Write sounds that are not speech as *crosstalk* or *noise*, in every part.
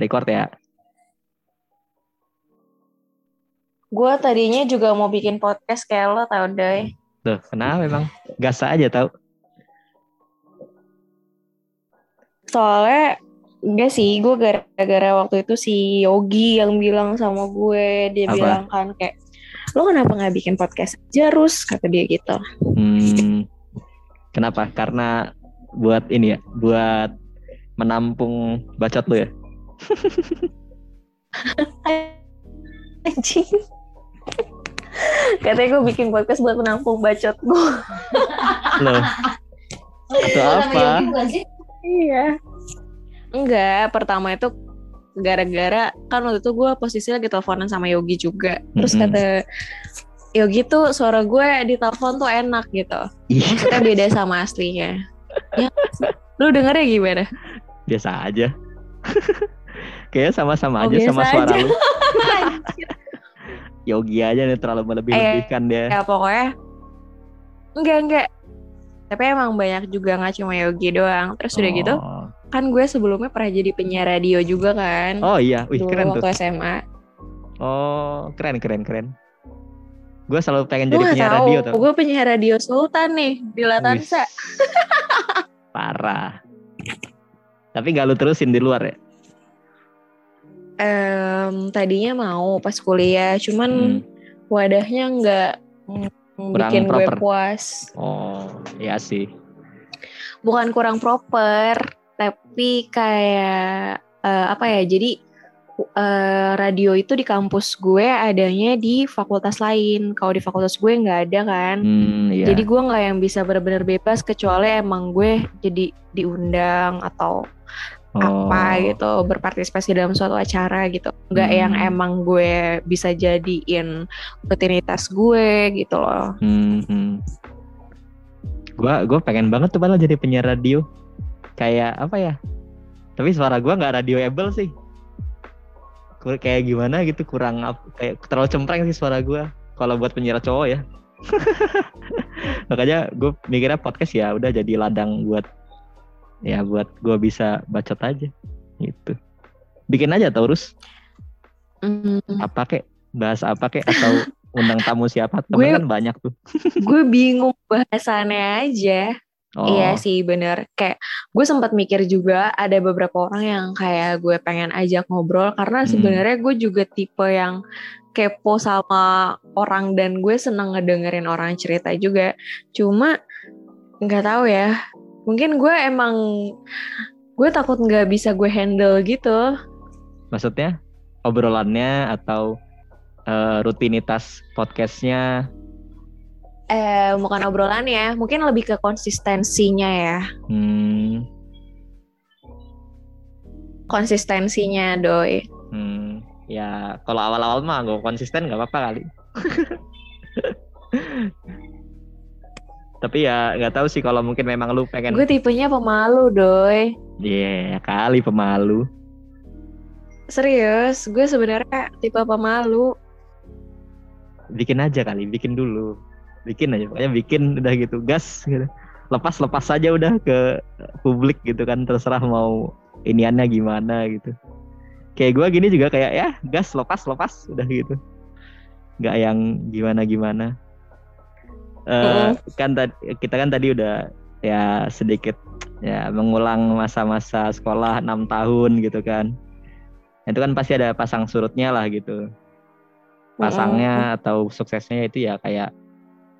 Record ya. Gue tadinya juga mau bikin podcast kayak lo tau deh. Tuh, kenapa memang? Gas aja tau. Soalnya enggak sih, gue gara-gara waktu itu si Yogi yang bilang sama gue, dia Apa? bilang kan kayak lo kenapa nggak bikin podcast aja Rus kata dia gitu. Hmm, kenapa? Karena buat ini ya, buat menampung bacot lu ya. Anjing. Katanya gue bikin podcast buat menampung bacot gue. Loh. Atau apa? Iya. Enggak, pertama itu gara-gara kan waktu itu gue posisi lagi teleponan sama Yogi juga. Terus Mm-mm. kata Yogi tuh suara gue di telepon tuh enak gitu. Ih, Maksudnya beda sama aslinya. Ya, lu dengernya gimana? biasa aja. Kayaknya sama-sama Oh, aja sama biasa suara aja. lu. *laughs* Yogi aja nih terlalu melebih-lebihkan dia. Ya pokoknya enggak enggak. Tapi emang banyak juga nggak cuma Yogi doang. Terus udah gitu, Oh. kan gue sebelumnya pernah jadi penyiar radio juga kan. Oh iya, wih dulu keren tuh. waktu SMA. Oh, keren keren keren. Gue selalu pengen jadi penyiar tahu, radio tuh. gue penyiar radio Sultan nih di Latansa. *laughs* *laughs* Parah. Tapi nggak lu terusin di luar ya? Em, tadinya mau pas kuliah, cuman Hmm. wadahnya nggak bikin gue proper. puas. Oh, iya sih. Bukan kurang proper, tapi kayak eh, apa ya? Jadi eh, radio itu di kampus gue adanya di fakultas lain. Kalau di fakultas gue nggak ada kan. Hmm, iya. Jadi gue nggak yang bisa benar-benar bebas kecuali emang gue jadi diundang atau apa Oh. gitu berpartisipasi dalam suatu acara gitu nggak Hmm. yang emang gue bisa jadiin rutinitas gue gitu loh Hmm, hmm. Gua gua pengen banget tuh malah jadi penyiar radio. Kayak apa ya? Tapi suara gua nggak radioable sih. Kur- Kayak gimana gitu kurang kayak terlalu cempreng sih suara gua. Kalau buat penyiar cowok ya. *laughs* Makanya gue mikirnya podcast ya udah jadi ladang buat ya buat gua bisa bacot aja gitu. Bikin aja Taurus Hmm, apa kek? Bahas apa kek? Atau *laughs* undang tamu siapa? Temen Gue- kan banyak tuh. *laughs* gue bingung bahasannya aja. Oh. iya sih bener. Kayak gue sempat mikir juga ada beberapa orang yang kayak gue pengen ajak ngobrol karena Hmm. sebenarnya gue juga tipe yang kepo sama orang dan gue seneng ngedengerin orang cerita juga. Cuma nggak tahu ya mungkin gue emang gue takut nggak bisa gue handle gitu Maksudnya obrolannya atau eh, rutinitas podcastnya? eh bukan obrolan ya mungkin lebih ke konsistensinya ya Hmm, konsistensinya doi hmm, ya kalau awal-awal mah gue konsisten nggak apa-apa kali. *laughs* Tapi ya nggak tahu sih kalau mungkin memang lu pengen. gue tipenya pemalu doi Iya kali pemalu. serius gue sebenarnya tipe pemalu Bikin aja kali, bikin dulu. Bikin aja, pokoknya bikin udah gitu, gas gitu. Lepas lepas aja udah ke publik gitu kan, terserah mau iniannya gimana gitu. Kayak gua gini juga kayak ya gas lepas lepas udah gitu. Nggak yang gimana gimana. Eh kan tadi kita kan tadi udah ya sedikit ya mengulang masa-masa sekolah enam tahun gitu kan. Itu kan pasti ada pasang surutnya lah gitu. Pasangnya atau suksesnya itu ya kayak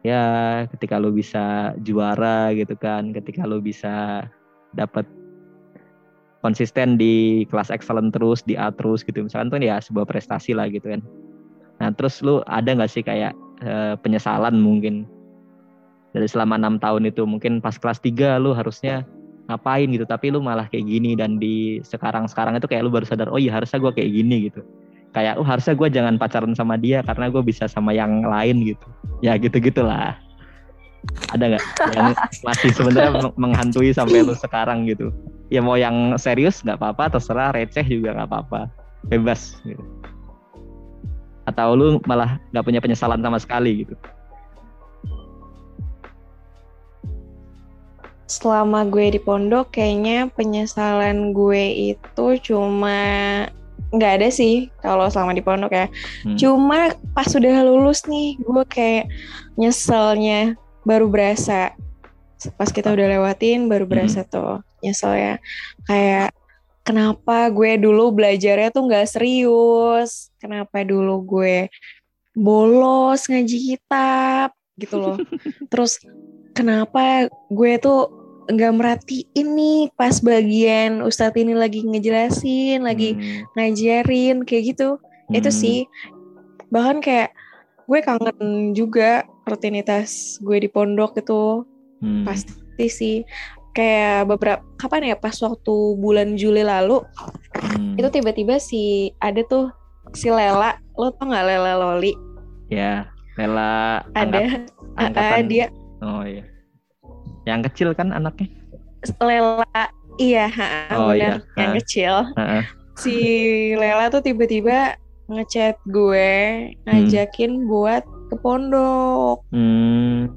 ya ketika lu bisa juara gitu kan ketika lu bisa dapat konsisten di kelas excellent terus di A terus gitu. Misalkan tuh ya sebuah prestasi lah gitu kan. Nah terus lu ada nggak sih kayak eh, penyesalan mungkin dari selama enam tahun itu mungkin pas kelas 3 lu harusnya ngapain gitu. Tapi lu malah kayak gini dan di sekarang sekarang itu kayak lu baru sadar oh iya harusnya gua kayak gini gitu. Kayak oh harusnya gue jangan pacaran sama dia karena gue bisa sama yang lain gitu. Ya gitu gitulah ada nggak yang masih sebenarnya *laughs* meng- menghantui sampai lu sekarang gitu? Ya mau yang serius nggak apa-apa terserah receh juga nggak apa-apa. Bebas gitu. Atau lu malah nggak punya penyesalan sama sekali gitu selama gue di pondok kayaknya penyesalan gue itu cuma nggak ada sih kalau selama di pondok ya. Hmm. Cuma pas sudah lulus nih gue kayak nyeselnya baru berasa. Pas kita udah lewatin baru berasa hmm. tuh nyeselnya kayak kenapa gue dulu belajarnya tuh nggak serius, kenapa dulu gue bolos ngaji kitab gitu loh. *laughs* Terus kenapa gue tuh nggak merhatiin nih pas bagian ustadz ini lagi ngejelasin, lagi hmm. ngajarin kayak gitu. Hmm. Itu sih. Bahkan kayak gue kangen juga rutinitas gue di pondok itu. Hmm. Pasti sih. Kayak beberapa kapan ya pas waktu bulan Juli lalu hmm. itu tiba-tiba si ada tuh si Lela, lo tau nggak Lela Loli? Ya, Lela ada, angkat, uh, dia. Oh iya yang kecil kan anaknya? Lela, iya, oh, benar, iya. yang kecil. Uh-uh. Si Lela tuh tiba-tiba ngechat gue, ngajakin hmm. buat ke pondok. Hmm.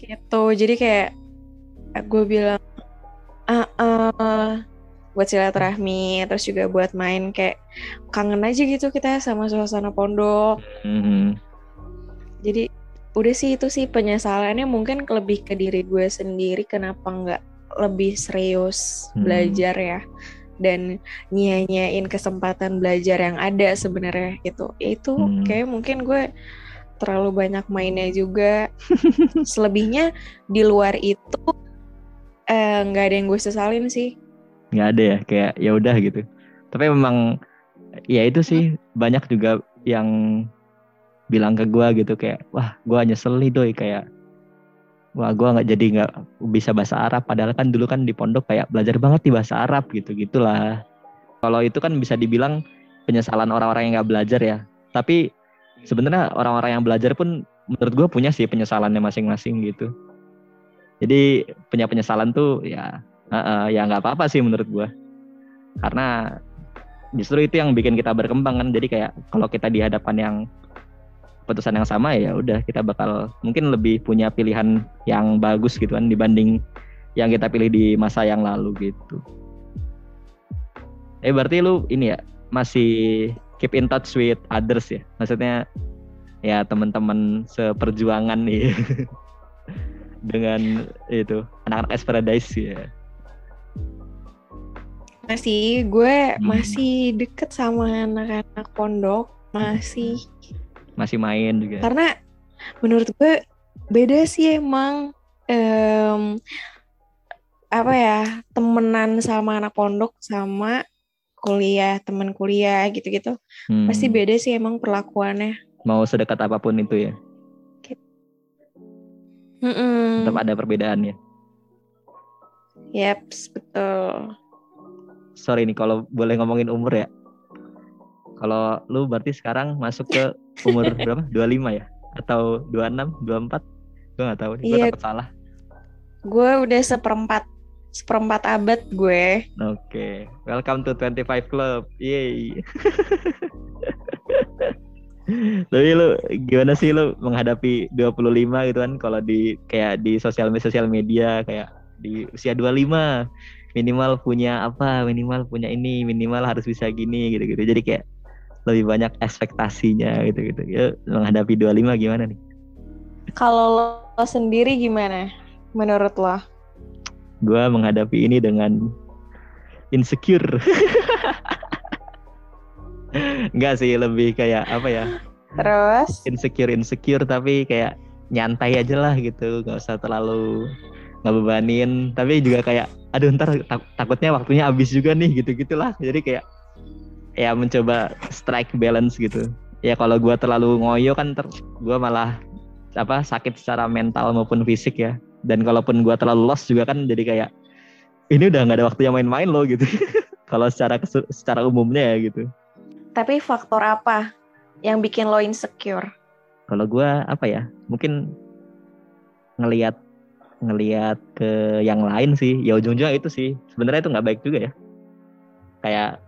Gitu, jadi kayak gue bilang, ah, uh, buat silaturahmi, terus juga buat main kayak kangen aja gitu kita sama suasana pondok. Hmm. Jadi udah sih itu sih penyesalannya. Mungkin lebih ke diri gue sendiri kenapa nggak lebih serius hmm. belajar ya? Dan nyanyain kesempatan belajar yang ada sebenarnya gitu. Itu hmm. kayak mungkin gue terlalu banyak mainnya juga. *laughs* Selebihnya di luar itu eh, nggak uh, ada yang gue sesalin sih. Nggak ada ya? Kayak ya udah gitu. Tapi memang ya itu sih banyak juga yang bilang ke gue gitu kayak wah gue nyesel nih doi kayak wah gue nggak jadi nggak bisa bahasa Arab. Padahal kan dulu kan di pondok kayak belajar banget di bahasa Arab gitu gitulah. Kalau itu kan bisa dibilang penyesalan orang-orang yang nggak belajar ya. Tapi sebenarnya orang-orang yang belajar pun menurut gue punya sih penyesalannya masing-masing gitu. Jadi punya penyesalan tuh ya uh, uh, ya nggak apa-apa sih menurut gue karena justru itu yang bikin kita berkembang kan. Jadi kayak kalau kita di hadapan yang keputusan yang sama ya udah kita bakal mungkin lebih punya pilihan yang bagus gitu kan dibanding yang kita pilih di masa yang lalu gitu. Eh berarti lu ini ya masih keep in touch with others ya? Maksudnya ya teman-teman seperjuangan nih *laughs* dengan itu anak-anak S Paradise ya. Masih, gue hmm. masih deket sama anak-anak pondok, masih masih main juga karena menurut gue beda sih emang um, apa ya temenan sama anak pondok sama kuliah teman kuliah gitu-gitu hmm. pasti beda sih emang perlakuannya mau sedekat apa pun itu ya mm -mm. tetap ada perbedaan ya Yep, betul. Sorry nih kalau boleh ngomongin umur ya. Kalau lu berarti sekarang masuk ke umur berapa? *laughs* 25 ya? Atau 26, 24? Gue gak tahu nih, gue iya. takut salah. Gue udah seperempat seperempat abad gue. Oke, okay. welcome to 25 Club. Yeay. *laughs* Tapi lu gimana sih lu menghadapi 25 gitu kan kalau di kayak di sosial media sosial media kayak di usia 25 minimal punya apa, minimal punya ini, minimal harus bisa gini gitu-gitu. Jadi kayak lebih banyak ekspektasinya gitu gitu. Ya menghadapi 25 gimana nih? Kalau lo sendiri gimana menurut lo? Gue menghadapi ini dengan insecure. *laughs* Enggak sih lebih kayak apa ya? Terus? Insecure insecure tapi kayak nyantai aja lah gitu. Nggak usah terlalu ngebebanin. Tapi juga kayak aduh ntar tak takutnya waktunya habis juga nih gitu gitulah jadi kayak ya mencoba strike balance gitu. Ya kalau gue terlalu ngoyo kan ter gue malah apa sakit secara mental maupun fisik ya. Dan kalaupun gue terlalu lost juga kan jadi kayak ini udah nggak ada waktu yang main-main loh gitu. *laughs* Kalau secara secara umumnya ya gitu. Tapi faktor apa yang bikin lo insecure? Kalau gue apa ya mungkin ngelihat ngelihat ke yang lain sih. Ya ujung-ujungnya itu sih. Sebenarnya itu nggak baik juga ya. Kayak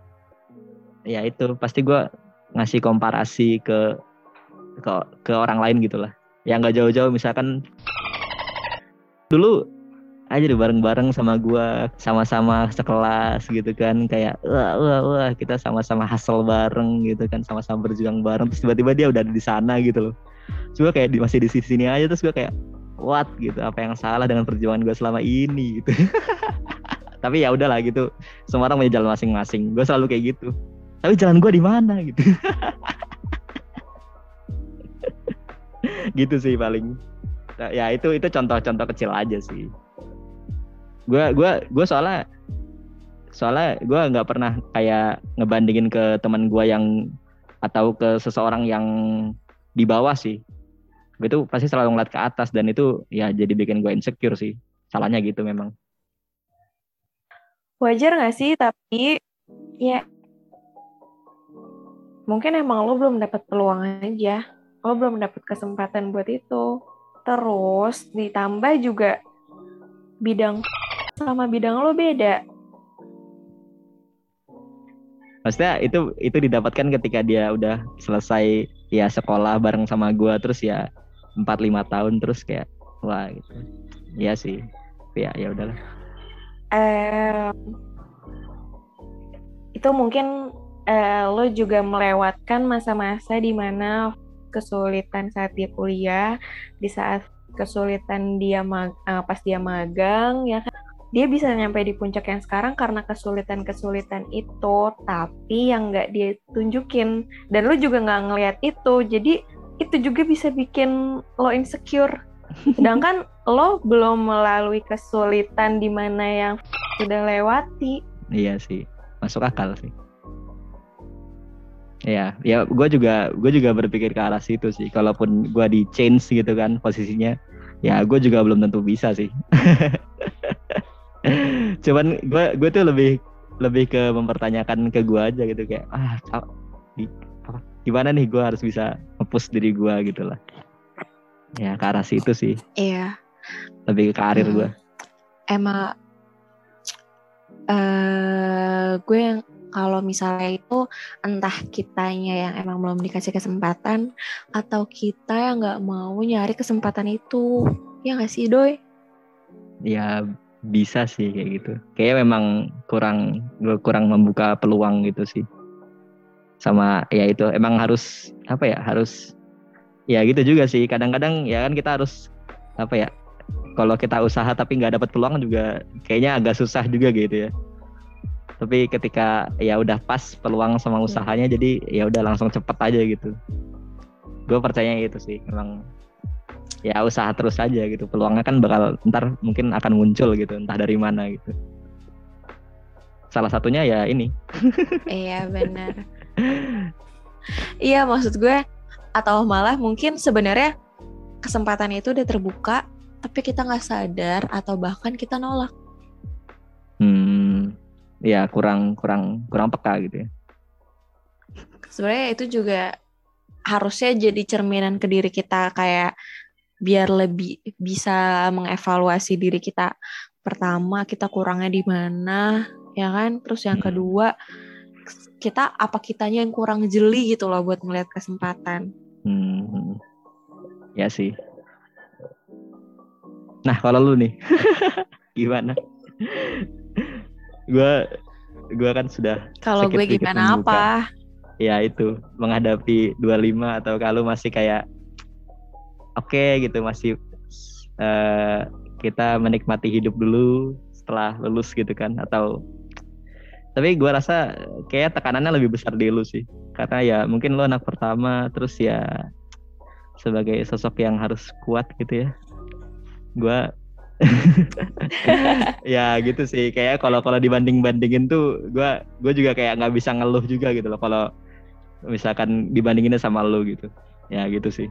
ya itu pasti gue ngasih komparasi ke ke ke orang lain gitulah yang nggak jauh-jauh misalkan dulu aja deh bareng-bareng sama gua sama-sama sekelas gitu kan kayak wah wah wah kita sama-sama hustle bareng gitu kan sama-sama berjuang bareng terus tiba-tiba dia udah ada di sana gitu loh. Coba kayak di, masih di sini aja terus gua kayak what? gitu apa yang salah dengan perjuangan gua selama ini? gitu. *laughs* Tapi ya udahlah gitu semua orang punya jalan masing-masing. Gue selalu kayak gitu tapi jalan gua di mana gitu. Gitu sih paling. Ya itu itu contoh-contoh kecil aja sih. Gue gua gue soalnya soalnya gue nggak pernah kayak ngebandingin ke teman gue yang atau ke seseorang yang di bawah sih. Gue tuh pasti selalu ngeliat ke atas dan itu ya jadi bikin gue insecure sih. Salahnya gitu memang. Wajar gak sih? Tapi ya mungkin emang lo belum dapat peluang aja lo belum dapat kesempatan buat itu terus ditambah juga bidang sama bidang lo beda. Maksudnya itu itu didapatkan ketika dia udah selesai ya sekolah bareng sama gua terus ya empat lima tahun terus kayak wah gitu. Iya sih. Ya ya udahlah. Um, itu mungkin uh, lo juga melewatkan masa-masa di mana kesulitan saat dia kuliah, di saat kesulitan dia mag, uh, pas dia magang ya kan? Dia bisa nyampe di puncak yang sekarang karena kesulitan-kesulitan itu tapi yang nggak dia tunjukin. Dan lo juga nggak ngelihat itu jadi itu juga bisa bikin lo insecure. Sedangkan *laughs* lo belum melalui kesulitan di mana yang sudah lewati. Iya sih masuk akal sih Ya, ya gue juga gue juga berpikir ke arah situ sih. Kalaupun gue di change gitu kan posisinya, ya gue juga belum tentu bisa sih. *laughs* cuman gue gue tuh lebih lebih ke mempertanyakan ke gue aja gitu kayak ah di, apa, gimana nih gue harus bisa ngepush diri gue gitu lah ya ke arah situ sih iya lebih ke karir hmm. gue emang uh, gue yang kalau misalnya itu entah kitanya yang emang belum dikasih kesempatan atau kita yang nggak mau nyari kesempatan itu. Ya nggak sih doi? Ya bisa sih kayak gitu. Kayak memang kurang kurang membuka peluang gitu sih. Sama ya itu emang harus apa ya harus ya gitu juga sih. Kadang-kadang ya kan kita harus apa ya kalau kita usaha tapi nggak dapat peluang juga kayaknya agak susah juga gitu ya tapi ketika ya udah pas peluang sama usahanya jadi ya udah langsung cepet aja gitu. Gue percaya itu sih emang ya usaha terus aja gitu. Peluangnya kan bakal ntar mungkin akan muncul gitu entah dari mana gitu. Salah satunya ya ini. *laughs* Iya benar. Iya maksud gue atau malah mungkin sebenarnya kesempatan itu udah terbuka tapi kita nggak sadar atau bahkan kita nolak. Hmm ya kurang kurang kurang peka gitu ya. Sebenarnya itu juga harusnya jadi cerminan ke diri kita kayak biar lebih bisa mengevaluasi diri kita. Pertama kita kurangnya di mana ya kan? Terus yang hmm. kedua kita apa kitanya yang kurang jeli gitu loh buat melihat kesempatan. Hmm. ya sih. Nah kalau lu nih *laughs* gimana gue gue kan sudah kalau gue gimana apa? Ya itu. Menghadapi 25 atau kalau masih kayak oke okay, gitu masih uh, kita menikmati hidup dulu setelah lulus gitu kan atau tapi gue rasa kayak tekanannya lebih besar di lu sih. Karena ya mungkin lo anak pertama terus ya sebagai sosok yang harus kuat gitu ya. Gue *laughs* ya gitu sih. Kayak kalau kalau dibanding bandingin tuh gue gue juga kayak nggak bisa ngeluh juga gitu loh kalau misalkan dibandinginnya sama lo gitu. Ya gitu sih.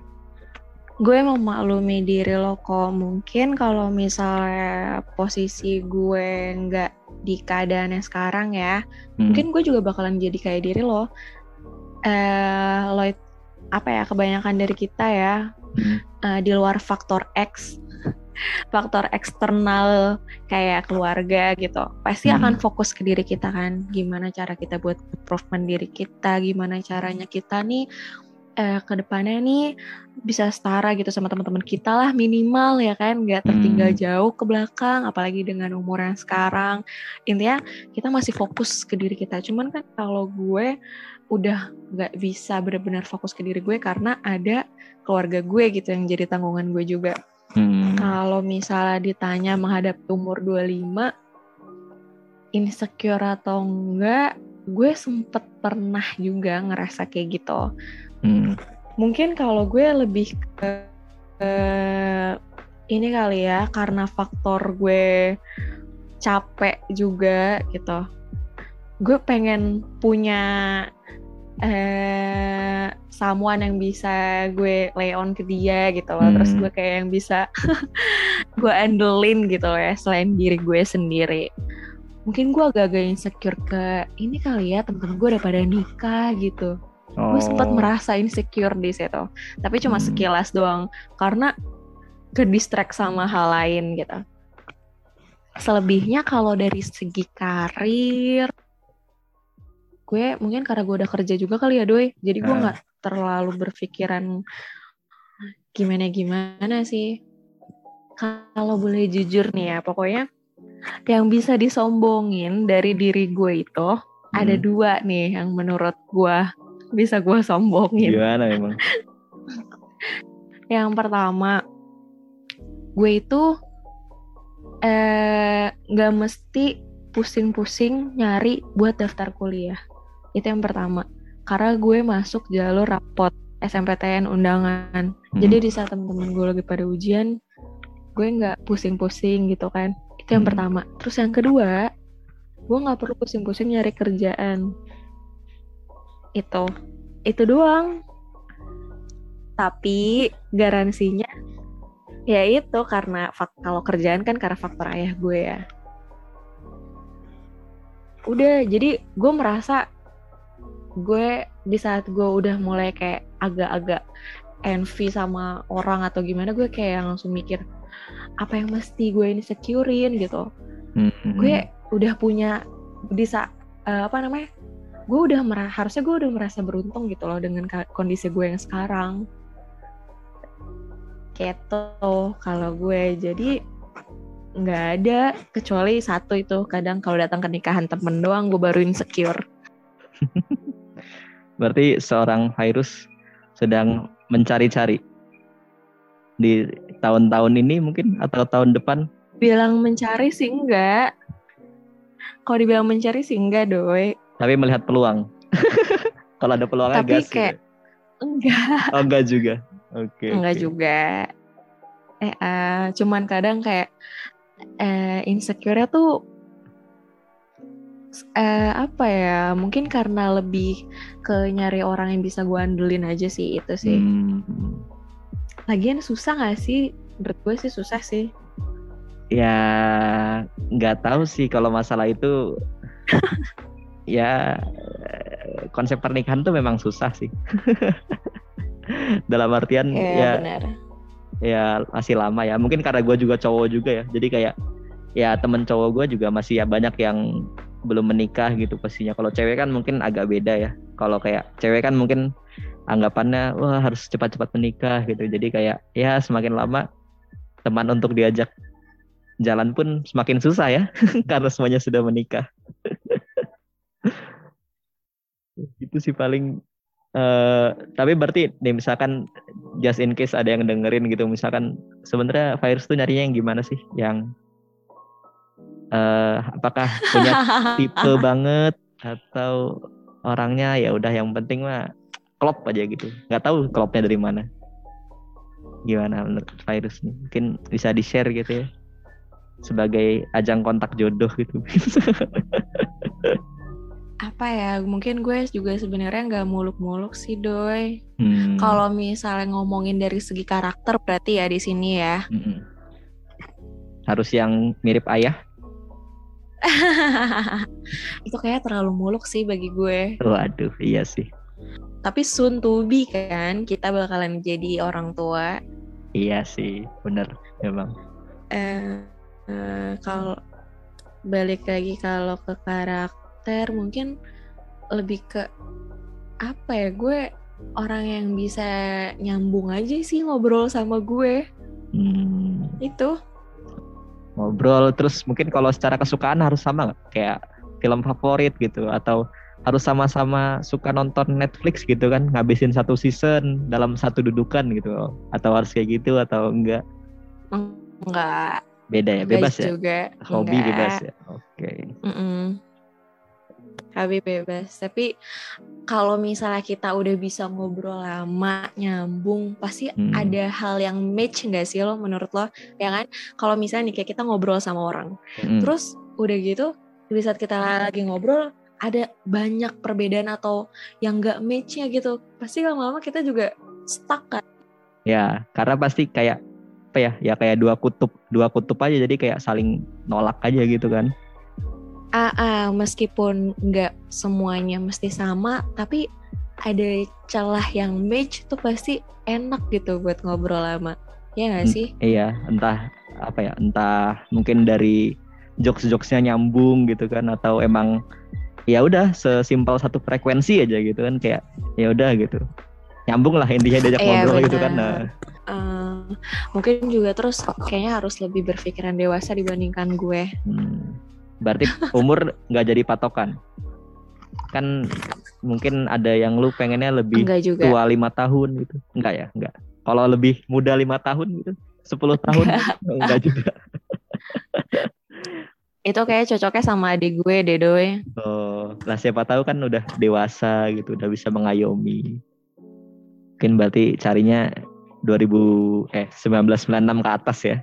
Gue memaklumi diri lo kok. Mungkin kalau misalnya posisi gue nggak di keadaan yang sekarang ya hmm. mungkin gue juga bakalan jadi kayak diri lo. Eh lo apa ya kebanyakan dari kita ya hmm. uh, di luar faktor X faktor eksternal kayak keluarga gitu pasti hmm. akan fokus ke diri kita kan. Gimana cara kita buat improvement diri kita gimana caranya kita nih eh, ke depannya nih bisa setara gitu sama teman-teman kita lah minimal ya kan. Nggak tertinggal Hmm. jauh ke belakang apalagi dengan umur yang sekarang. Intinya kita masih fokus ke diri kita. Cuman kan kalau gue udah nggak bisa benar-benar fokus ke diri gue karena ada keluarga gue gitu yang jadi tanggungan gue juga Hmm. kalau misalnya ditanya menghadapi umur 25 insecure atau enggak gue sempet pernah juga ngerasa kayak gitu Hmm. mungkin kalau gue lebih ke, ke ini kali ya karena faktor gue capek juga gitu gue pengen punya eh someone yang bisa gue lay on ke dia gitu loh terus Hmm. gue kayak yang bisa *laughs* gue andelin gitu loh ya selain diri gue sendiri mungkin gue agak-agak insecure ke ini kali ya temen-temen gue udah pada nikah gitu gue sempat Oh. merasa insecure di situ tapi cuma Hmm. sekilas doang karena ke distract sama hal lain gitu selebihnya kalau dari segi karir gue mungkin karena gue udah kerja juga kali ya doi jadi gue nggak terlalu berpikiran gimana gimana sih kalau boleh jujur nih ya pokoknya yang bisa disombongin dari diri gue itu ada Hmm. dua nih yang menurut gue bisa gue sombongin. Gimana emang? Yang pertama, gue itu eh nggak mesti pusing-pusing nyari buat daftar kuliah. Itu yang pertama. Karena gue masuk jalur rapot SMPTN undangan. Hmm. Jadi di saat temen-temen gue lagi pada ujian, gue nggak pusing-pusing gitu kan. Itu yang Hmm. pertama. Terus yang kedua, gue nggak perlu pusing-pusing nyari kerjaan. Itu, itu doang. Tapi garansinya ya itu karena kalau kerjaan kan karena faktor ayah gue ya. Udah, jadi gue merasa gue di saat gue udah mulai kayak agak-agak envy sama orang atau gimana gue kayak langsung mikir apa yang mesti gue ini securein? gitu. Hmm. gue udah punya di saat apa namanya gue udah merasa harusnya gue udah merasa beruntung gitu loh dengan ka- kondisi gue yang sekarang. Gitu kalau gue. Jadi nggak ada kecuali satu itu kadang kalau datang ke nikahan temen doang gue baru insecure *laughs* Berarti seorang virus sedang mencari-cari di tahun-tahun ini mungkin atau tahun depan. bilang mencari sih enggak kalau dibilang mencari sih enggak doi Tapi melihat peluang. *laughs* Kalau ada peluangnya Tapi gas. gitu. kayak- enggak Oh enggak juga. Oke. Enggak oke. juga. Eh, eh, cuman kadang kayak eh, insecure tuh eh, apa ya? Mungkin karena lebih ke nyari orang yang bisa gue andelin aja sih itu sih. Hmm. Lagian susah gak sih? Menurut gue sih susah sih. Ya nggak tahu sih kalau masalah itu. *laughs* ya konsep pernikahan tuh memang susah sih. *laughs* Dalam artian Iya ya benar. ya masih lama ya mungkin karena gue juga cowok juga ya jadi kayak ya temen cowok gue juga masih ya banyak yang belum menikah gitu pastinya. Kalau cewek kan mungkin agak beda ya. Kalau kayak cewek kan mungkin anggapannya wah harus cepat-cepat menikah gitu. Jadi kayak ya semakin lama teman untuk diajak jalan pun semakin susah ya *laughs* karena semuanya sudah menikah. *laughs* Itu sih paling eh tapi berarti nih misalkan just in case ada yang dengerin gitu misalkan sebenarnya virus tuh nyarinya yang gimana sih? Yang eh apakah punya *laughs* tipe banget atau orangnya ya udah yang penting mah klop aja gitu nggak tahu klopnya dari mana gimana menurut virus nih mungkin bisa di share gitu ya sebagai ajang kontak jodoh gitu *laughs* Apa ya? Mungkin gue juga sebenarnya nggak muluk-muluk sih, doi. Hmm, Kalau misalnya ngomongin dari segi karakter berarti ya di sini ya. mm-mm. harus yang mirip ayah *laughs* itu kayak terlalu muluk sih bagi gue. waduh iya sih Tapi soon to be kan kita bakalan jadi orang tua. iya sih bener memang Eh, eh, kalau balik lagi kalau ke karakter mungkin lebih ke apa ya gue orang yang bisa nyambung aja sih ngobrol sama gue. Hmm, Itu. Ngobrol terus mungkin kalau secara kesukaan harus sama nggak? Kayak film favorit gitu atau harus sama-sama suka nonton Netflix gitu kan ngabisin satu season dalam satu dudukan gitu atau harus kayak gitu atau enggak Enggak. beda ya bebas ya juga. hobi Enggak. bebas ya oke Mm-mm. Hobi bebas. Tapi kalau misalnya kita udah bisa ngobrol lama, nyambung, pasti Hmm. ada hal yang match nggak sih lo menurut lo? Ya kan? Kalau misalnya nih kayak kita ngobrol sama orang, Mm. terus udah gitu di saat kita lagi ngobrol ada banyak perbedaan atau yang nggak matchnya gitu. Pasti lama-lama kita juga stuck kan? ya karena pasti kayak apa ya ya kayak dua kutub dua kutub aja jadi kayak saling nolak aja gitu kan Ah, meskipun nggak semuanya mesti sama, tapi ada celah yang match tuh pasti enak gitu buat ngobrol lama. Ya nggak Hmm. sih? iya entah apa ya entah mungkin dari jokes-jokesnya nyambung gitu kan atau emang ya udah sesimpel satu frekuensi aja gitu kan kayak ya udah gitu nyambung lah intinya diajak Iya, ngobrol gitu kan nah. Eh, mungkin juga terus kayaknya harus lebih berpikiran dewasa dibandingkan gue. hmm, berarti umur nggak jadi patokan kan mungkin ada yang lu pengennya lebih Enggak juga. tua lima tahun gitu enggak ya enggak kalau lebih muda lima tahun gitu 10 tahun enggak juga *laughs* Itu kayak cocoknya sama adik gue deh doi. Oh, lah siapa tahu kan udah dewasa gitu, udah bisa mengayomi. Mungkin berarti carinya 2000 eh 1996 ke atas ya.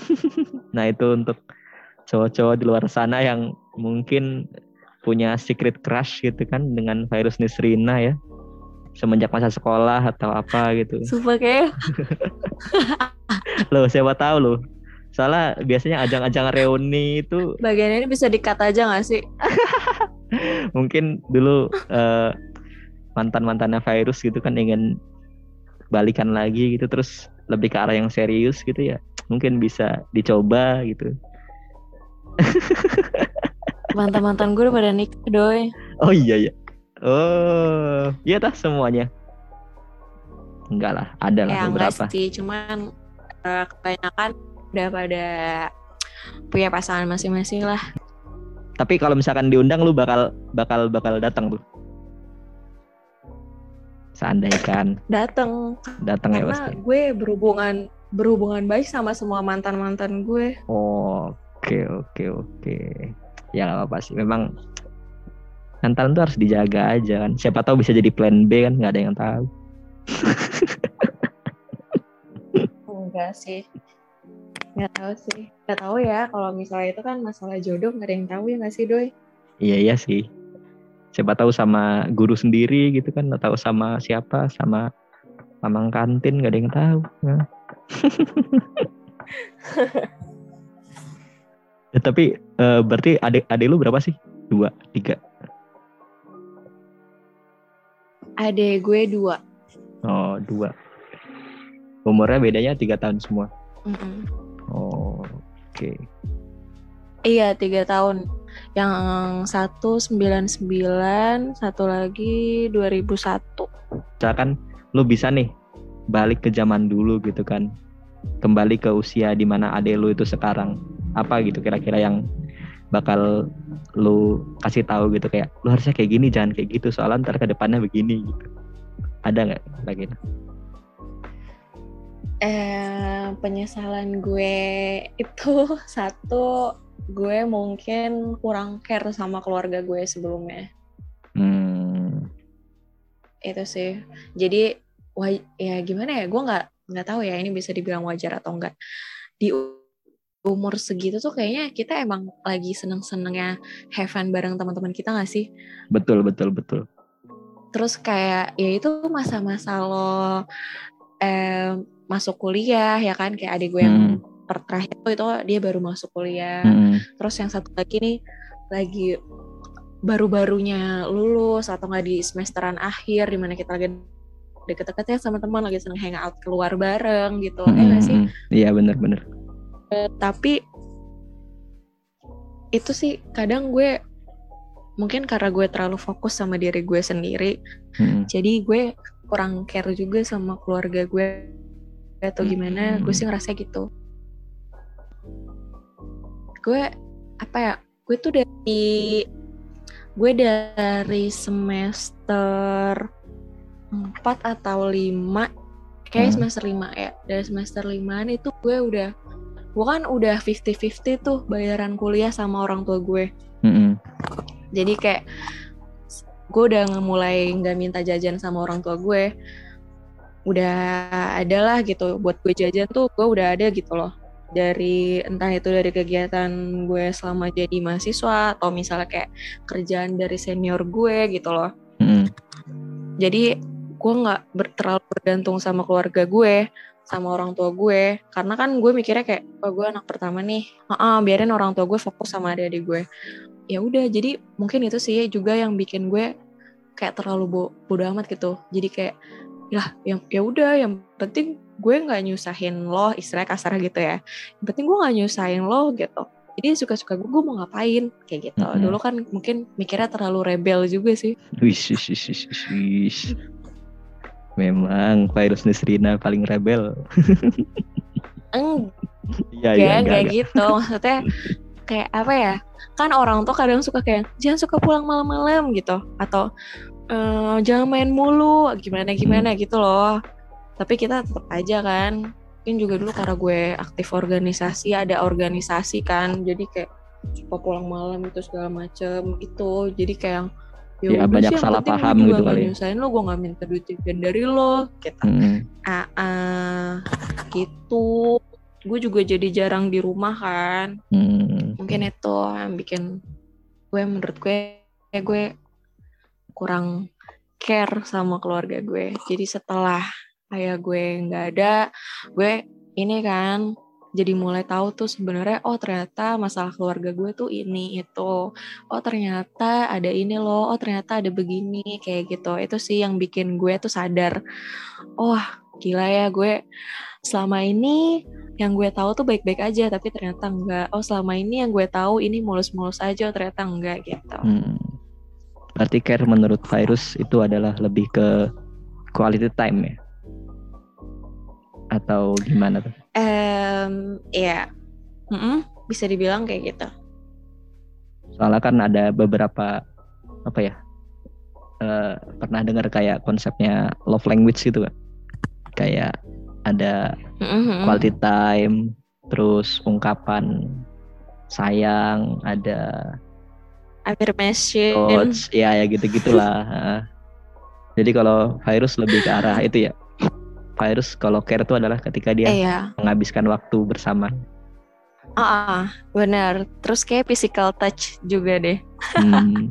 *laughs* nah, itu untuk cowok-cowok di luar sana yang mungkin punya secret crush gitu kan dengan virus Nisrina ya. Semenjak masa sekolah atau apa gitu. Sumpah kayak *laughs* Loh, siapa tahu loh. Soalnya biasanya ajang-ajang reuni itu bagian ini bisa dikat aja gak sih? *laughs* mungkin dulu eh, mantan-mantannya virus gitu kan ingin balikan lagi gitu terus lebih ke arah yang serius gitu ya mungkin bisa dicoba gitu *laughs* Mantan-mantan gue udah pada nikah doi. oh iya ya oh iya tah semuanya. Enggak lah ada lah Ya beberapa. sih, cuman eh, kebanyakan udah pada punya pasangan masing-masing lah. tapi kalau misalkan diundang lu bakal bakal bakal datang tuh seandainya kan. Dateng. Datang ya karena pasti. gue berhubungan berhubungan baik sama semua mantan-mantan gue. Oke oke oke. Ya nggak apa-apa sih. Memang mental tuh harus dijaga aja kan. Siapa tahu bisa jadi plan B kan nggak ada yang tahu. Enggak sih. Enggak tahu sih. Enggak tahu ya kalau misalnya itu kan masalah jodoh nggak ada yang tahu ya nggak sih doi? Iya iya sih. Siapa tahu sama guru sendiri gitu kan atau sama siapa sama mamang kantin nggak ada yang tahu. Nah. *laughs* Ya, tapi eh, berarti adik adik lu berapa sih? Dua, tiga. Adek gue dua. Oh dua. Umurnya bedanya tiga tahun semua. Mm-mm. Oh oke. Iya tiga tahun. Yang satu sembilan sembilan, satu lagi 2001. misalkan lu bisa nih balik ke zaman dulu gitu kan kembali ke usia di mana ade lu itu sekarang apa gitu kira-kira yang bakal lu kasih tahu gitu kayak lu harusnya kayak gini jangan kayak gitu soalnya ntar ke depannya begini gitu. Ada nggak lagi Eh, penyesalan gue itu *laughs* satu gue mungkin kurang care sama keluarga gue sebelumnya. Hmm, itu sih. Jadi wah ya gimana ya gue nggak nggak tahu ya ini bisa dibilang wajar atau enggak di umur segitu tuh kayaknya kita emang lagi seneng-senengnya have fun bareng teman-teman kita nggak sih? Betul betul betul. Terus kayak ya itu masa-masa lo eh, masuk kuliah ya kan? Kayak adik gue yang Hmm. terakhir tuh itu dia baru masuk kuliah. Hmm, terus yang satu lagi nih lagi baru-barunya lulus atau nggak di semesteran akhir di mana kita lagi deket-deketnya sama teman lagi seneng hangout keluar bareng gitu. Hmm, ya nggak sih? hmm. iya bener-bener Eh, tapi itu sih kadang gue mungkin karena gue terlalu fokus sama diri gue sendiri Mm-mm. jadi gue kurang care juga sama keluarga gue atau gimana Hmm. gue sih ngerasa gitu gue apa ya gue tuh dari gue dari semester 4 atau 5 kayak Hmm. semester 5 ya dari semester 5 itu gue udah gue kan udah 50-50 tuh bayaran kuliah sama orang tua gue. Mm-mm. jadi kayak gue udah mulai nggak minta jajan sama orang tua gue. Udah ada lah gitu buat gue jajan tuh gue udah ada gitu loh. Dari entah itu dari kegiatan gue selama jadi mahasiswa atau misalnya kayak kerjaan dari senior gue gitu loh. Mm-mm. jadi gue nggak ber- terlalu bergantung sama keluarga gue sama orang tua gue. Karena kan gue mikirnya kayak oh gue anak pertama nih. Ah biarin orang tua gue fokus sama adik-adik gue. Ya udah jadi mungkin itu sih juga yang bikin gue kayak terlalu bo bodo amat gitu. Jadi kayak lah yang ya udah yang penting gue nggak nyusahin lo istilahnya kasar gitu ya. Yang penting gue nggak nyusahin lo gitu. Jadi suka-suka gue gue mau ngapain? Kayak gitu. Mm-mm. dulu kan mungkin mikirnya terlalu rebel juga sih. Memang virus Nisrina paling rebel. *laughs* Enggak, Iya, iya, enggak enggak, gitu. Maksudnya kayak apa ya? Kan orang tuh kadang suka kayak jangan suka pulang malam-malam gitu atau eh, jangan main mulu gimana gimana gitu loh. Tapi kita tetap aja kan. Mungkin juga dulu karena gue aktif organisasi, ada organisasi kan. Jadi kayak suka pulang malam itu segala macem itu. Jadi kayak Ya, udah banyak sih, salah paham gitu nggak kali ya. nyusahin lo, gue gak minta duit jajan dari lo gitu Mm-mm. ah ah, gitu gue juga jadi jarang di rumah kan Mm. mungkin itu yang bikin gue menurut gue ya gue kurang care sama keluarga gue jadi setelah ayah gue nggak ada gue ini kan jadi mulai tahu tuh sebenarnya oh ternyata masalah keluarga gue tuh ini itu oh ternyata ada ini loh oh ternyata ada begini kayak gitu itu sih yang bikin gue tuh sadar oh gila ya gue selama ini yang gue tahu tuh baik-baik aja tapi ternyata enggak oh selama ini yang gue tahu ini mulus-mulus aja oh, ternyata enggak gitu Mm. Berarti care menurut virus itu adalah lebih ke quality time ya? Atau gimana tuh? Em, ya Mm-mm, bisa dibilang kayak gitu Soalnya kan ada beberapa apa ya? eh, pernah dengar kayak konsepnya love language gitu kan? Kayak ada Mm-mm. quality time, terus ungkapan sayang, ada affirmation coach, ya ya gitu gitulah. Jadi kalau virus lebih ke arah itu ya. Virus kalau care itu adalah ketika dia eh ya menghabiskan waktu bersama. ah ah, benar terus kayak physical touch juga deh Hmm.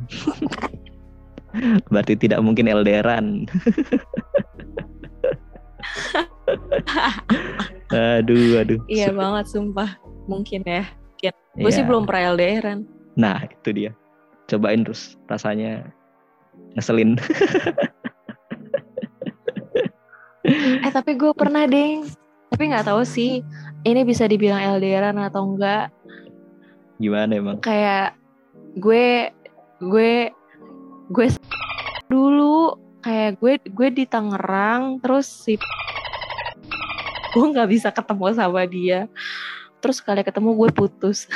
*laughs* Berarti tidak mungkin LDRan. *laughs* aduh, aduh. iya banget sumpah mungkin ya gue sih Iya. belum pernah LDRan Nah, itu dia. Cobain terus rasanya ngeselin. *laughs* eh tapi gue pernah ding. Tapi nggak tahu sih ini bisa dibilang LDRan atau enggak. Gimana emang? kayak gue gue gue dulu kayak gue gue di Tangerang terus si *laughs* gue nggak bisa ketemu sama dia. Terus kali ketemu gue putus. *laughs*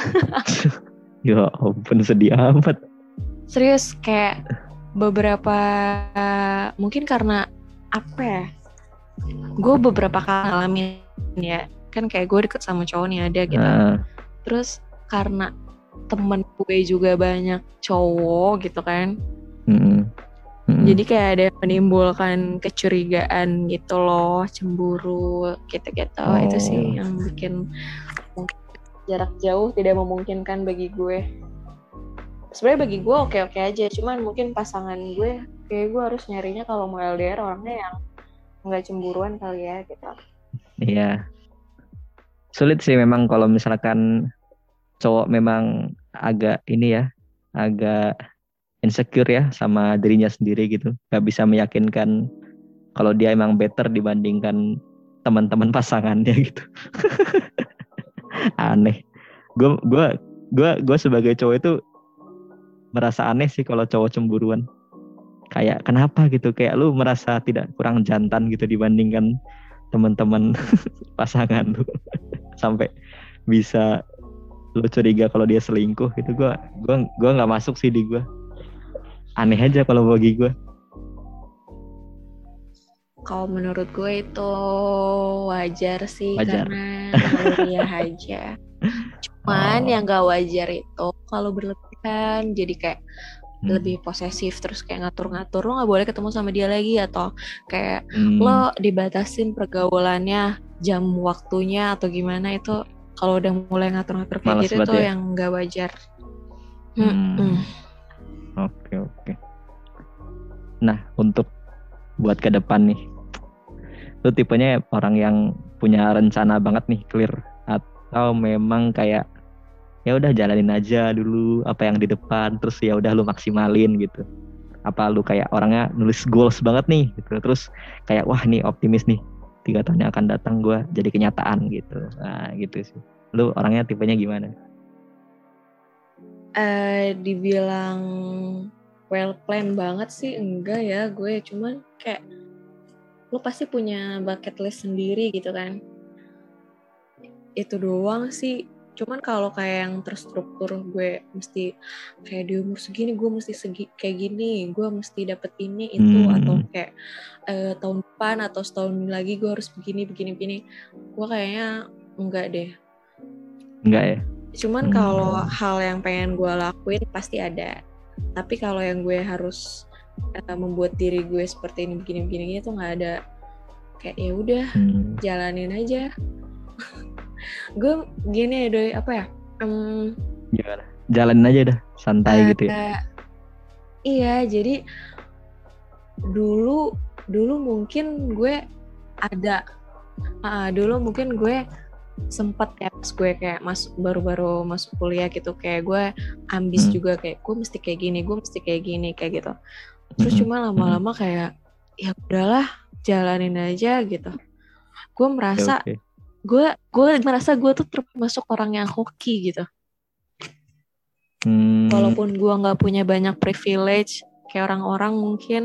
Ya ampun sedih amat. serius kayak beberapa mungkin karena apa ya gue beberapa kali ngalamin ya kan kayak gue deket sama cowok nih ada gitu. Nah, terus karena temen gue juga banyak cowok gitu kan mm, mm. jadi kayak ada yang menimbulkan kecurigaan gitu loh cemburu gitu-gitu. Oh. itu sih yang bikin jarak jauh tidak memungkinkan bagi gue. Sebenarnya bagi gue oke oke aja cuman mungkin pasangan gue kayak gue harus nyarinya kalau mau LDR orangnya yang nggak cemburuan kali ya gitu Iya. Sulit sih memang kalau misalkan cowok memang agak ini ya, agak insecure ya sama dirinya sendiri gitu. Gak bisa meyakinkan kalau dia emang better dibandingkan teman-teman pasangannya *laughs* gitu. Aneh. Gue gua gua gua sebagai cowok itu merasa aneh sih kalau cowok cemburuan kayak kenapa? gitu. Kayak lu merasa tidak kurang jantan gitu dibandingkan teman-teman *laughs* pasangan lu. *laughs* Sampai bisa lu curiga kalau dia selingkuh itu gua gua gua nggak masuk sih di gua. Aneh aja kalau bagi gua. Kalau menurut gue itu wajar sih Wajar. karena naluriah *laughs* aja. Cuman Oh. yang gak wajar itu kalau berlebihan. Jadi kayak Hmm. lebih posesif terus kayak ngatur-ngatur lo nggak boleh ketemu sama dia lagi atau kayak Hmm. lo dibatasin pergaulannya jam waktunya atau gimana itu kalau udah mulai ngatur-ngatur kayak gitu itu ya? yang nggak wajar Hmm. Oke oke. Nah untuk buat ke depan nih, lu tipenya orang yang punya rencana banget nih clear atau memang kayak ya udah jalanin aja dulu apa yang di depan terus ya udah lu maksimalin gitu. Apa lu kayak orangnya nulis goals banget nih gitu terus kayak wah nih optimis nih tiga tahun akan datang gua jadi kenyataan gitu. Nah gitu sih. Lu orangnya tipenya gimana? eh dibilang well plan banget sih enggak ya gue cuman kayak lu pasti punya bucket list sendiri gitu kan itu doang sih cuman kalau kayak yang terstruktur gue mesti kayak di umur segini gue mesti segi kayak gini gue mesti dapet ini itu Hmm. atau kayak eh, tahun depan atau setahun lagi gue harus begini begini begini gue kayaknya enggak deh Enggak ya? Cuman Hmm. kalau hal yang pengen gue lakuin pasti ada. Tapi kalau yang gue harus eh, membuat diri gue seperti ini begini-begini itu nggak ada. Kayak ya udah Hmm. jalanin aja. Gue gini ya doi apa ya? Gimana? Jalanin aja dah, santai gitu ya. Iya, jadi dulu dulu mungkin gue ada ah, dulu mungkin gue sempet ya pas gue kayak masuk baru-baru masuk kuliah gitu kayak gue ambis Hmm. juga kayak gue mesti kayak gini gue mesti kayak gini kayak gitu terus Mm-mm. cuma lama-lama kayak ya udahlah jalanin aja gitu gue merasa Oke, oke. Gue gue merasa gue tuh termasuk orang yang hoki gitu. Hmm, walaupun gua nggak punya banyak privilege kayak orang-orang mungkin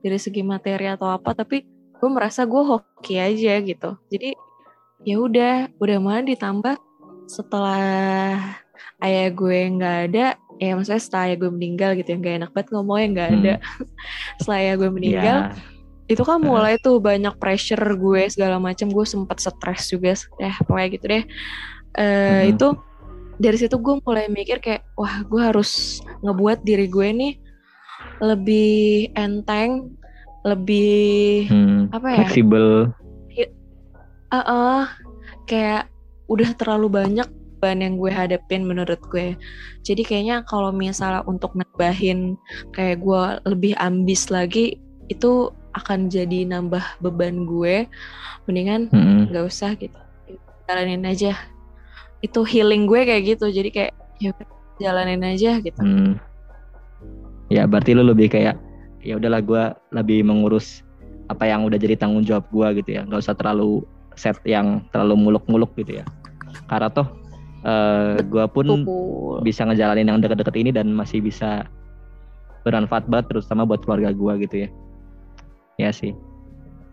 dari segi materi atau apa tapi gue merasa gue hoki aja gitu. Jadi ya udah udah mana ditambah setelah ayah gue nggak ada ya maksudnya setelah ayah gue meninggal gitu yang gak enak banget ngomongnya nggak ada. *laughs* Setelah ayah gue meninggal ya, itu kan mulai tuh banyak pressure gue segala macam gue sempet stres juga ya pokoknya gitu deh. Eh, Mhm. itu dari situ gue mulai mikir kayak wah gue harus ngebuat diri gue nih lebih enteng lebih hmm, apa ya? fleksibel. eh eh, kayak udah terlalu banyak beban yang gue hadapin menurut gue. Jadi kayaknya kalau misalnya untuk nambahin kayak gue lebih ambis lagi itu akan jadi nambah beban gue mendingan Hmm, nggak usah gitu jalanin aja itu healing gue kayak gitu jadi kayak ya jalanin aja gitu hmm. Ya berarti lu lebih kayak ya udahlah gua lebih mengurus apa yang udah jadi tanggung jawab gua gitu ya. nggak usah terlalu set yang terlalu muluk-muluk gitu ya. Karena toh eh, gua pun Betul. bisa ngejalanin yang deket-deket ini dan masih bisa bermanfaat banget terutama buat keluarga gua gitu ya. Ya sih.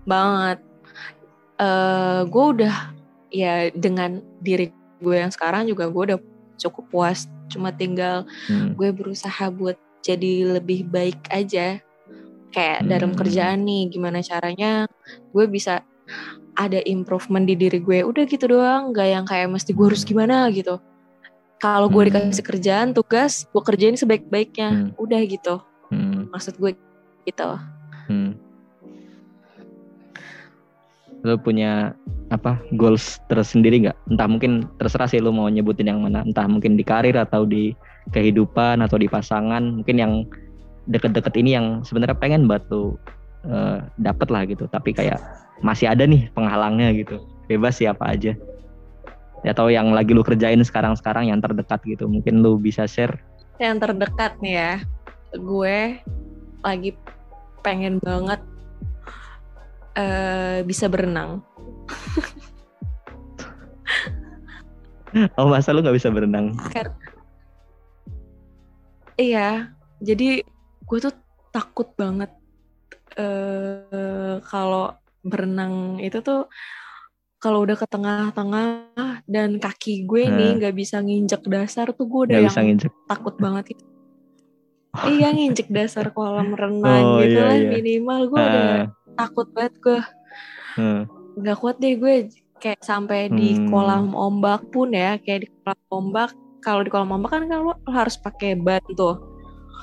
banget eh gue udah ya dengan diri gue yang sekarang juga gue udah cukup puas cuma tinggal Hmm. gue berusaha buat jadi lebih baik aja kayak dalam Hmm. kerjaan nih gimana caranya gue bisa ada improvement di diri gue udah gitu doang nggak yang kayak mesti gue harus gimana gitu kalau gue Hmm. dikasih kerjaan tugas gue kerjain sebaik-baiknya Hmm. udah gitu Hmm. maksud gue gitu Hmm. Lu punya apa goals tersendiri nggak? Entah mungkin terserah sih lu mau nyebutin yang mana. Entah mungkin di karir atau di kehidupan atau di pasangan. Mungkin yang deket-deket ini yang sebenarnya pengen banget lu eh, dapet lah gitu. Tapi kayak masih ada nih penghalangnya gitu. Bebas siapa aja. Atau yang lagi lu kerjain sekarang-sekarang yang terdekat gitu. Mungkin lu bisa share. yang terdekat nih ya gue lagi pengen banget eh bisa berenang Oh masa lu nggak bisa berenang? Kar- iya jadi gue tuh takut banget eh kalau berenang itu tuh kalau udah ke tengah-tengah dan kaki gue nih Nah. nggak bisa nginjek dasar tuh gue udah nggak yang bisa nginjek takut banget gitu. *laughs* iya nginjek dasar kolam renang Oh, gitu iya, lah iya. minimal gue udah Ah, takut banget gue ah. nggak kuat deh gue kayak sampai di Hmm. kolam ombak pun ya kayak di kolam ombak. Kalau di kolam ombak kan kalau lo harus pakai ban tuh.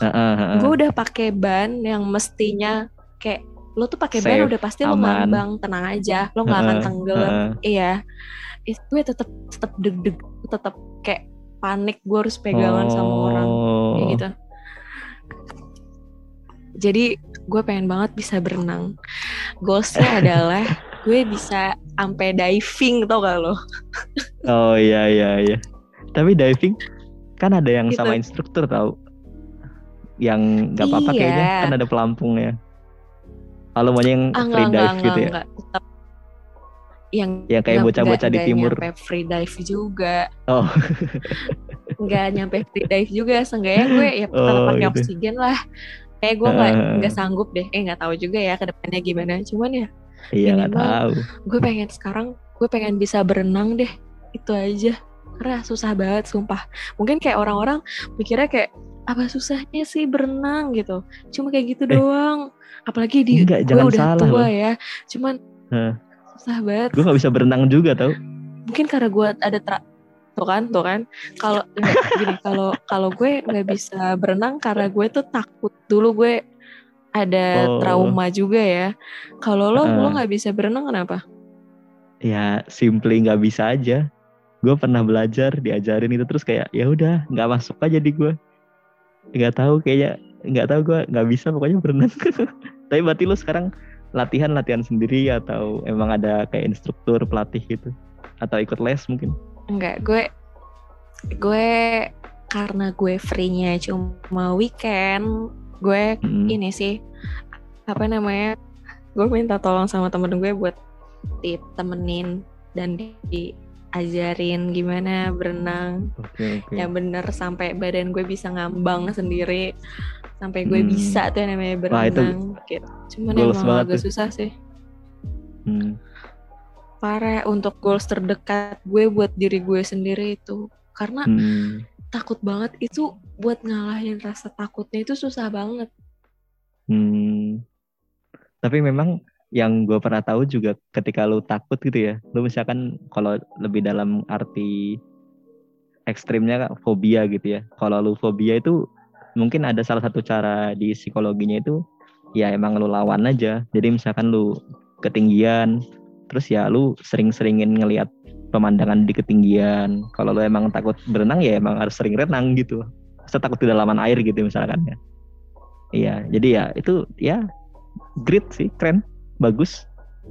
Ah, ah. gue udah pakai ban yang mestinya kayak lo tuh pakai ban udah pasti lo ngambang tenang aja. Lo nggak akan tenggelam. iya. Itu gue tetap tetap deg-deg tetap kayak panik. Gue harus pegangan sama orang. Kayak Oh. gitu jadi gue pengen banget bisa berenang goalsnya *laughs* adalah gue bisa sampai diving tau gak lo Oh iya iya iya. Tapi diving kan ada yang Gitu. sama instruktur tahu. Yang nggak apa-apa Iya. kayaknya kan ada pelampungnya. Kalau maunya yang ah free enggak enggak dive enggak gitu ya. enggak tetap yang Yang kayak enggak- bocah-bocah enggak- di enggak timur. nyampe free dive juga Oh. nggak nyampe free dive juga seenggaknya gue ya *laughs* tetap Oh, pakai gitu. oksigen lah kayak gue nggak Heeh. nggak sanggup deh eh nggak tahu juga ya ke depannya gimana cuman ya Iya nggak tahu. gue pengen sekarang gue pengen bisa berenang deh itu aja karena susah banget sumpah mungkin kayak orang-orang mikirnya kayak apa susahnya sih berenang gitu cuma kayak gitu Eh. doang apalagi di Enggak, gue jangan udah salah tua loh. ya cuman Heh. susah banget Gue nggak bisa berenang juga tau. mungkin karena gue ada tra tuh kan tuh kan kalau enggak, gini kalau kalau gue nggak bisa berenang karena gue tuh takut dulu gue ada Oh. trauma juga ya kalau lo lo Heeh. nggak bisa berenang kenapa Ya simply nggak bisa aja. Gue pernah belajar diajarin itu terus kayak ya udah nggak masuk aja di gue. Nggak tahu kayaknya nggak tahu gue nggak bisa pokoknya berenang. *laughs* Tapi berarti lu sekarang latihan latihan sendiri atau emang ada kayak instruktur pelatih gitu atau ikut les mungkin? Enggak, gue gue karena gue free-nya cuma weekend, gue Mm. ini sih apa namanya? Gue minta tolong sama temen gue buat ditemenin dan diajarin gimana berenang Oke oke. yang bener sampai badan gue bisa ngambang sendiri sampai gue Hmm. bisa tuh yang namanya Wah, itu berenang gitu. Cuman emang agak susah sih. Hmm. Parah untuk goals terdekat gue buat diri gue sendiri itu karena Hmm. takut banget itu buat ngalahin rasa takutnya itu susah banget. Hmm. Tapi memang yang gue pernah tahu juga ketika lu takut gitu ya, lu misalkan kalau lebih dalam arti ekstrimnya fobia gitu ya. Kalau lu fobia itu mungkin ada salah satu cara di psikologinya itu ya emang lu lawan aja. Jadi misalkan lu ketinggian, terus ya lu sering-seringin ngelihat pemandangan di ketinggian. Kalau lu emang takut berenang ya emang harus sering renang gitu. Saya takut di dalaman air gitu misalkan ya. Iya, jadi ya itu ya great sih, keren, bagus.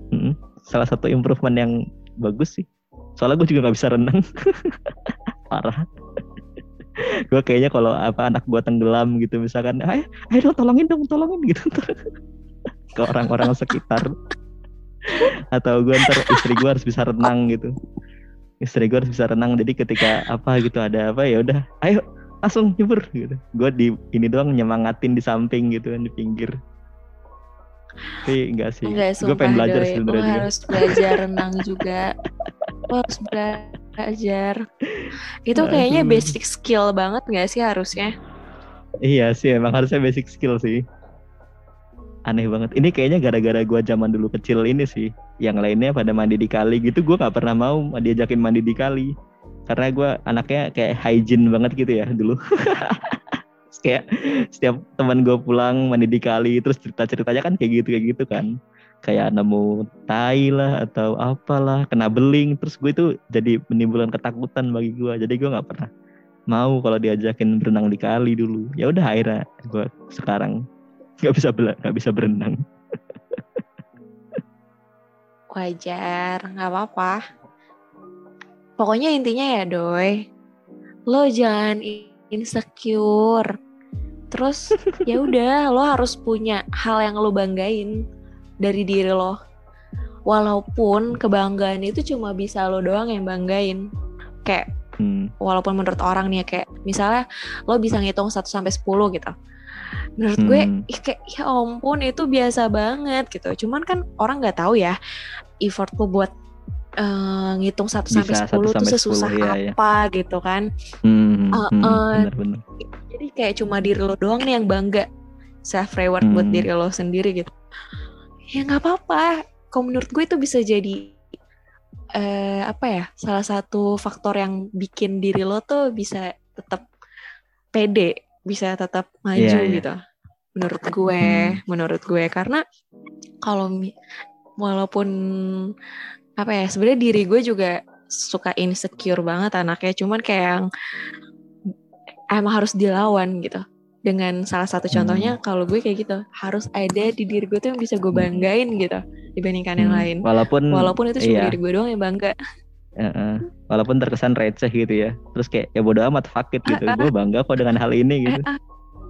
Mm-mm. Salah satu improvement yang bagus sih. Soalnya gue juga nggak bisa renang, *laughs* parah. gue kayaknya kalau apa anak gue tenggelam gitu misalkan, ayo, ayo tolongin dong, tolongin gitu *laughs* ke orang-orang sekitar. Atau gue ntar istri gue harus bisa renang gitu. Istri gue harus bisa renang, jadi ketika apa gitu ada apa ya udah, ayo langsung nyebur gitu. Gue di ini doang nyemangatin di samping gitu kan di pinggir. Tapi enggak sih. Gue pengen belajar Doi. juga. harus belajar renang juga. Lo harus belajar. Itu kayaknya basic skill banget gak sih harusnya? Iya sih, emang harusnya basic skill sih. Aneh banget. Ini kayaknya gara-gara gue zaman dulu kecil ini sih. Yang lainnya pada mandi di kali gitu, gue nggak pernah mau diajakin mandi di kali. Karena gue anaknya kayak hygiene banget gitu ya dulu. *laughs* Kayak setiap teman gue pulang mandi di kali, terus cerita-ceritanya kan kayak gitu kayak gitu kan. Kayak nemu tai lah atau apalah, kena beling. Terus gue itu jadi menimbulkan ketakutan bagi gue. Jadi gue nggak pernah mau kalau diajakin berenang di kali dulu ya udah akhirnya gue sekarang nggak bisa bela nggak bisa berenang Wajar, nggak apa-apa. Pokoknya intinya ya doi, lo jangan insecure. Terus *laughs* ya udah, lo harus punya hal yang lo banggain dari diri lo. Walaupun kebanggaan itu cuma bisa lo doang yang banggain. Kayak Hmm. walaupun menurut orang nih ya, kayak misalnya lo bisa ngitung 1 sampai 10 gitu. Menurut gue Hmm. ih, kayak ya ampun itu biasa banget gitu. Cuman kan orang nggak tahu ya effort lo buat eh, ngitung 1 sampai Bisa 10 1 tuh sampai sesusah 10, iya, iya. apa gitu kan. Hmm, Uh, hmm, uh, bener-bener. Jadi kayak cuma diri lo doang nih yang bangga self reward buat Hmm. diri lo sendiri gitu. Ya nggak apa-apa. Kalau menurut gue itu bisa jadi eh apa ya salah satu faktor yang bikin diri lo tuh bisa tetap pede, bisa tetap maju Iya, iya. gitu. Menurut gue, Hmm. menurut gue karena kalau mi- walaupun apa ya sebenarnya diri gue juga suka insecure banget anaknya, cuman kayak yang emang harus dilawan gitu. Dengan salah satu contohnya kalau gue kayak gitu harus ada di diri gue tuh yang bisa gue banggain gitu dibandingkan yang Hmm, lain. Walaupun Walaupun itu cuma iya. diri gue doang yang bangga. Heeh. walaupun terkesan receh gitu ya. Terus kayak ya bodo amat fuck it gitu. Gue bangga kok dengan hal ini gitu. Eh,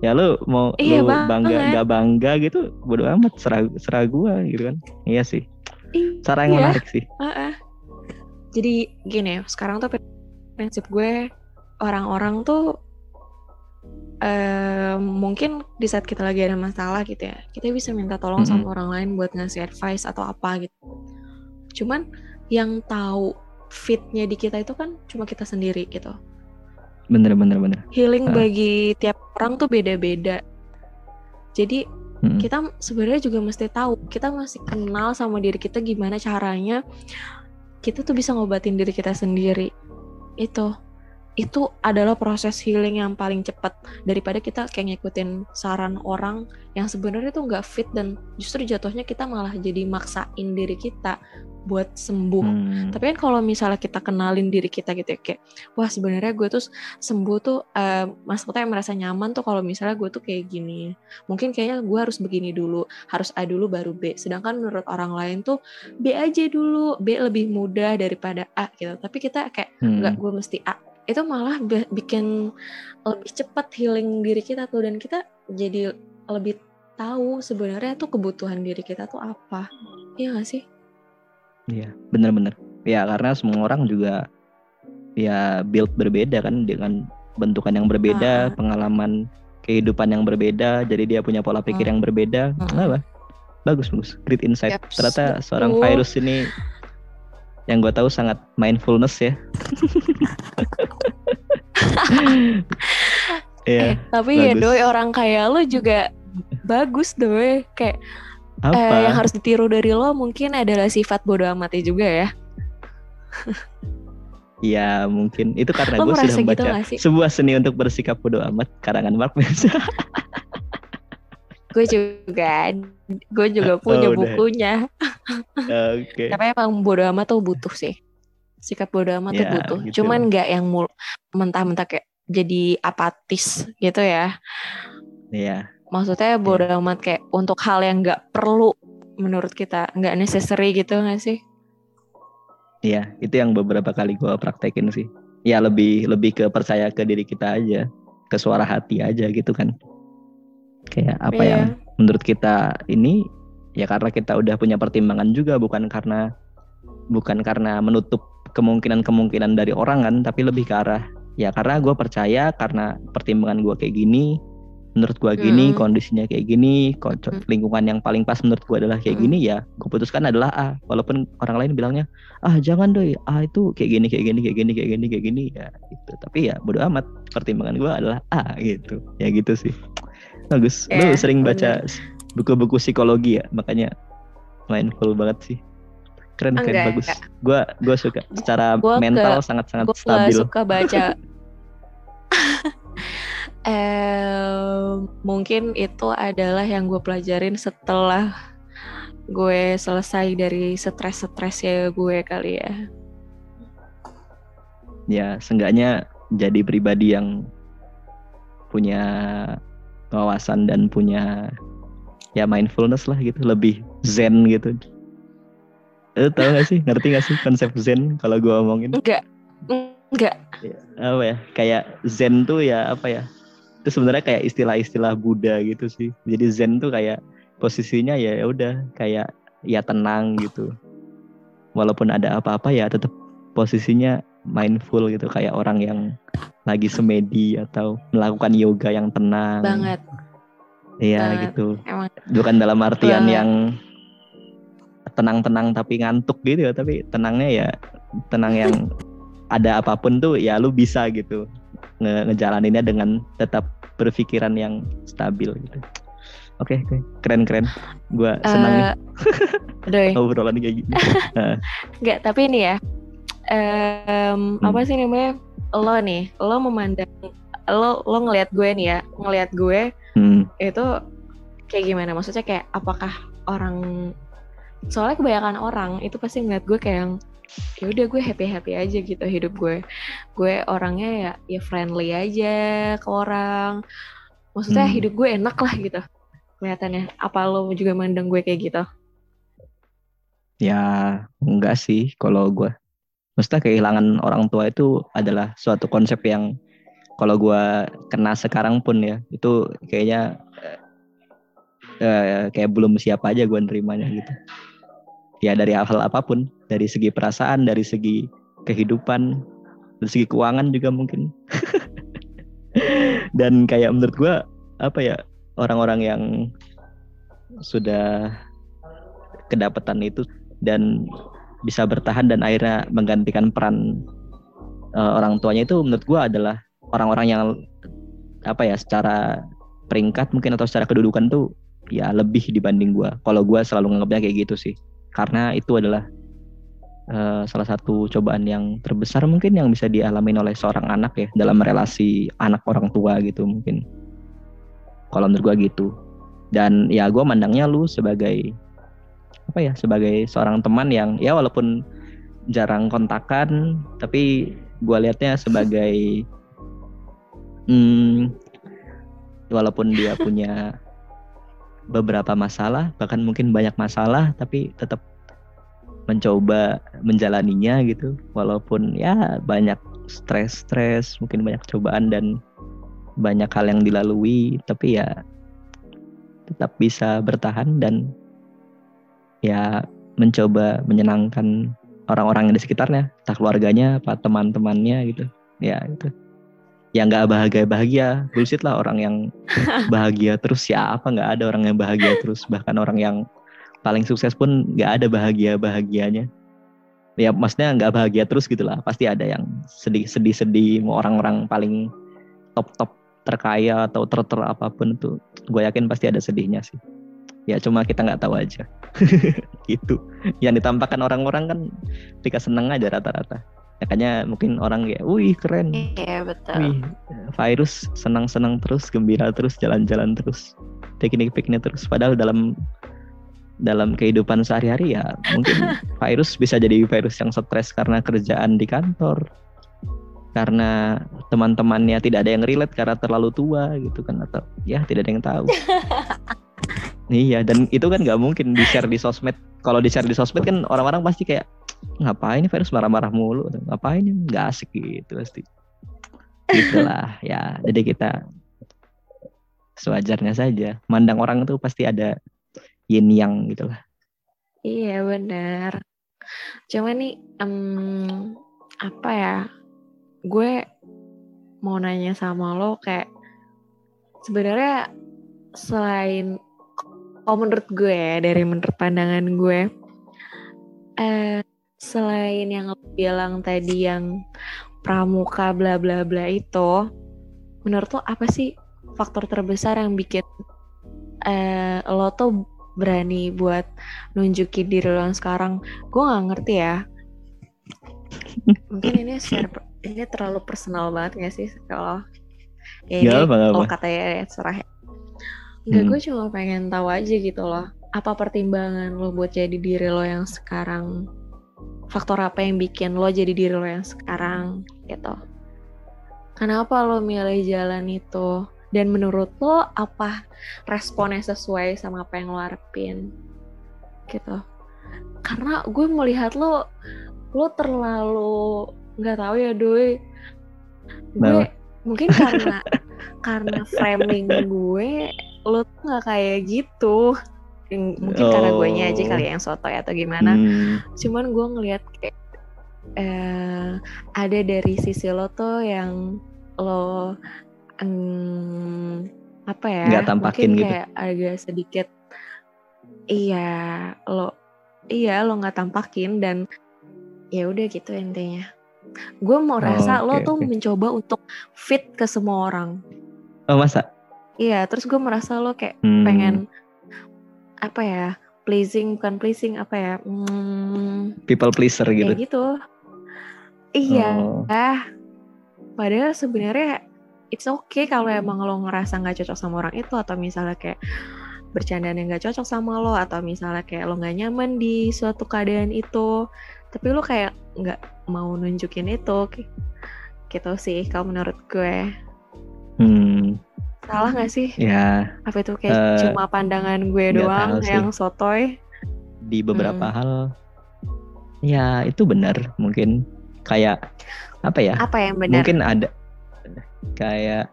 Ya lu mau Iya lu bangga banget. nggak bangga gitu bodo amat serah serah gua gitu kan. Iya sih. Cara yang Iya. menarik sih. ah, ah. Jadi gini ya, sekarang tuh prinsip gue orang-orang tuh eh mungkin di saat kita lagi ada masalah gitu ya, kita bisa minta tolong Mm-mm. sama orang lain buat ngasih advice atau apa gitu. Cuman yang tahu fitnya di kita itu kan cuma kita sendiri gitu. Bener bener bener. Healing Ah. bagi tiap orang tuh beda-beda. Jadi Mm-mm. kita sebenarnya juga mesti tahu kita masih kenal sama diri kita gimana caranya kita tuh bisa ngobatin diri kita sendiri itu itu adalah proses healing yang paling cepat daripada kita kayak ngikutin saran orang yang sebenarnya tuh nggak fit dan justru jatuhnya kita malah jadi maksain diri kita buat sembuh Hmm. tapi kan kalau misalnya kita kenalin diri kita gitu ya kayak wah sebenarnya gue tuh sembuh tuh eh, maksudnya merasa nyaman tuh kalau misalnya gue tuh kayak gini mungkin kayaknya gue harus begini dulu harus A dulu baru B sedangkan menurut orang lain tuh B aja dulu B lebih mudah daripada A gitu tapi kita kayak Hmm. nggak gue mesti A itu malah bi- bikin lebih cepat healing diri kita tuh dan kita jadi lebih tahu sebenarnya tuh kebutuhan diri kita tuh apa iya gak sih Iya, bener-bener. Ya karena semua orang juga ya build berbeda kan dengan bentukan yang berbeda, Ah. pengalaman kehidupan yang berbeda, jadi dia punya pola pikir Hmm. yang berbeda. Mm-mm. Kenapa? Bagus bagus, great insight. Yaps, Ternyata seorang virus ini yang gue tahu sangat mindfulness ya. *laughs* Iya, Eh, tapi ya bagus. doi orang kayak lo juga bagus doi kayak apa? eh, yang harus ditiru dari lo mungkin adalah sifat bodoh amatnya juga ya Ya mungkin itu karena gue sudah gitu membaca sih? sebuah seni untuk bersikap bodoh amat karangan Mark Manson. *laughs* gue juga gue juga *laughs* punya Oh, bukunya Oke. tapi emang bodoh amat tuh butuh sih sikap bodoh amat tuh Ya, butuh gitu. cuman nggak yang mul mentah-mentah kayak jadi apatis gitu ya Iya. maksudnya bodoh amat kayak untuk hal yang nggak perlu menurut kita nggak necessary gitu nggak sih Iya, itu yang beberapa kali gue praktekin sih. Ya lebih lebih ke percaya ke diri kita aja, ke suara hati aja gitu kan. Kayak apa Iya. yang menurut kita ini ya karena kita udah punya pertimbangan juga bukan karena bukan karena menutup kemungkinan-kemungkinan dari orang kan, tapi lebih ke arah ya karena gue percaya karena pertimbangan gue kayak gini, menurut gue gini, Mm. kondisinya kayak gini, kok Mm. lingkungan yang paling pas menurut gue adalah kayak Mm. gini ya, gue putuskan adalah A. Walaupun orang lain bilangnya ah jangan doi A itu kayak gini kayak gini kayak gini kayak gini kayak gini ya gitu. Tapi ya bodo amat pertimbangan gue adalah A gitu. Ya gitu sih. Bagus. Lu Ya, sering baca buku-buku psikologi ya, makanya mindful banget sih. Keren keren Enggak, bagus. Gua gua suka secara Gua mental sangat-sangat gue stabil. suka baca *laughs* eh mungkin itu adalah yang gue pelajarin setelah gue selesai dari stres-stresnya gue kali ya Ya, seenggaknya jadi pribadi yang punya wawasan dan punya ya mindfulness lah gitu, lebih zen gitu. Eh tau gak sih, ngerti gak sih konsep zen kalau gua omongin? enggak. Enggak. Apa ya? Kayak zen tuh ya apa ya? Itu sebenarnya kayak istilah-istilah Buddha gitu sih. Jadi zen tuh kayak posisinya ya ya udah kayak ya tenang gitu. Walaupun ada apa-apa ya tetap posisinya mindful gitu kayak orang yang lagi semedi atau melakukan yoga yang tenang. Banget. Iya gitu. Emang Bukan dalam artian Banget. yang tenang-tenang tapi ngantuk gitu ya, tapi tenangnya ya tenang yang *laughs* ada apa pun tuh ya lu bisa gitu nge ngejalaninnya dengan tetap berpikiran yang stabil gitu. Oke, oke. keren-keren. Gua senang nih eh, aduh, *laughs* obrolan kayak gini. *laughs* Enggak, tapi ini ya. Hmm. apa sih namanya? Lo nih, lo memandang lo lo ngelihat gue nih ya, ngelihat gue Hmm. itu kayak gimana? Maksudnya kayak apakah orang soalnya kebanyakan orang itu pasti ngeliat gue kayak yang ya udah gue happy happy aja gitu hidup gue gue orangnya ya ya friendly aja ke orang maksudnya Hmm. hidup gue enak lah gitu kelihatannya apa lo juga mandang gue kayak gitu Ya enggak sih kalau gue. Maksudnya kehilangan orang tua itu adalah suatu konsep yang kalau gue kena sekarang pun ya itu kayaknya eh, kayak belum siap aja gue nerimanya gitu. Ya dari hal apa pun, dari segi perasaan, dari segi kehidupan, dari segi keuangan juga mungkin. *laughs* Dan kayak menurut gue apa ya orang-orang yang sudah kedapatan itu dan bisa bertahan dan akhirnya menggantikan peran eh, orang tuanya itu menurut gua adalah orang-orang yang apa ya secara peringkat mungkin atau secara kedudukan tuh ya lebih dibanding gua. Kalau gua selalu nganggapnya kayak gitu sih. Karena itu adalah eh, salah satu cobaan yang terbesar mungkin yang bisa dialami oleh seorang anak ya dalam relasi anak orang tua gitu mungkin. Kalau menurut gua gitu. Dan ya gua mandangnya lu sebagai apa ya sebagai seorang teman yang ya walaupun jarang kontakan tapi gue lihatnya sebagai *laughs* hmm, walaupun dia punya beberapa masalah bahkan mungkin banyak masalah tapi tetap mencoba menjalaninya gitu. Walaupun ya banyak stres-stres mungkin banyak cobaan dan banyak hal yang dilalui tapi ya tetap bisa bertahan dan ya mencoba menyenangkan orang-orang yang di sekitarnya, entah keluarganya, apa teman-temannya gitu. Ya itu. Ya nggak bahagia bahagia, bullshit lah orang yang *laughs* bahagia terus siapa nggak ada orang yang bahagia terus bahkan orang yang paling sukses pun nggak ada bahagia bahagianya. Ya maksudnya nggak bahagia terus gitulah, pasti ada yang sedih sedih sedih, mau orang-orang paling top top terkaya atau ter ter apa pun itu, gue yakin pasti ada sedihnya sih. Ya cuma kita nggak tahu aja. *laughs* gitu. Yang ditampakkan orang-orang kan ketika seneng aja rata-rata. Makanya mungkin orang kayak wih keren. Iya betul. Wih virus senang-senang terus gembira terus jalan-jalan terus piknik-piknik terus. Padahal dalam dalam kehidupan sehari-hari ya mungkin *laughs* virus bisa jadi virus yang stres karena kerjaan di kantor karena teman-temannya tidak ada yang relate karena terlalu tua gitu kan atau ya tidak ada yang tahu *laughs* Iya dan itu kan nggak mungkin di share di sosmed. Kalau di share di sosmed kan orang-orang pasti kayak ngapain virus marah-marah mulu, ngapain nggak asik gitu pasti. Itulah ya. Jadi kita sewajarnya saja. Mandang orang itu pasti ada yin yang gitulah. iya benar cuma nih em, apa ya gue mau nanya sama lo kayak sebenarnya selain oh menurut gue ya dari menurut pandangan gue eh selain yang lo bilang tadi yang pramuka bla bla bla itu menurut lo apa sih faktor terbesar yang bikin eh lo tuh berani buat nunjukin diri lo yang sekarang? Gue nggak ngerti ya. Mungkin ini share ini terlalu personal banget gak sih? Kalau ya ini kalau katanya serah Enggak, Hmm. gue cuma pengen tahu aja gitu loh. Apa pertimbangan lo buat jadi diri lo yang sekarang? Faktor apa yang bikin lo jadi diri lo yang sekarang gitu? Kenapa lo milih jalan itu? Dan menurut lo apa responnya sesuai sama apa yang lo harapin? Gitu. Karena gue melihat lo, lo terlalu nggak tahu ya doi. Gue Kenapa? mungkin karena karena framing gue lo tuh nggak kayak gitu mungkin karena gue aja Oh. kali ya yang soto atau gimana Hmm, cuman gue ngelihat kayak eh, ada dari sisi lo tuh yang lo mm, apa ya Nggak tampakin mungkin gitu. kayak agak sedikit iya lo iya lo nggak tampakin dan ya udah gitu intinya gue mau rasa lo oke, tuh oke. mencoba untuk fit ke semua orang Oh masa? Iya terus gue merasa lo kayak Hmm, pengen apa ya pleasing bukan pleasing apa ya hmm, people pleaser gitu. kayak gitu. iya Oh. padahal sebenarnya it's okay kalau emang lo ngerasa nggak cocok sama orang itu atau misalnya kayak bercandaan yang nggak cocok sama lo atau misalnya kayak lo nggak nyaman di suatu keadaan itu tapi lo kayak nggak mau nunjukin itu gitu sih kalau menurut gue. Hmm, salah nggak sih ya apa itu kayak Eh, cuma pandangan gue doang sih. yang sotoy di beberapa Hmm. hal ya itu benar mungkin kayak apa ya? apa yang benar Mungkin ada kayak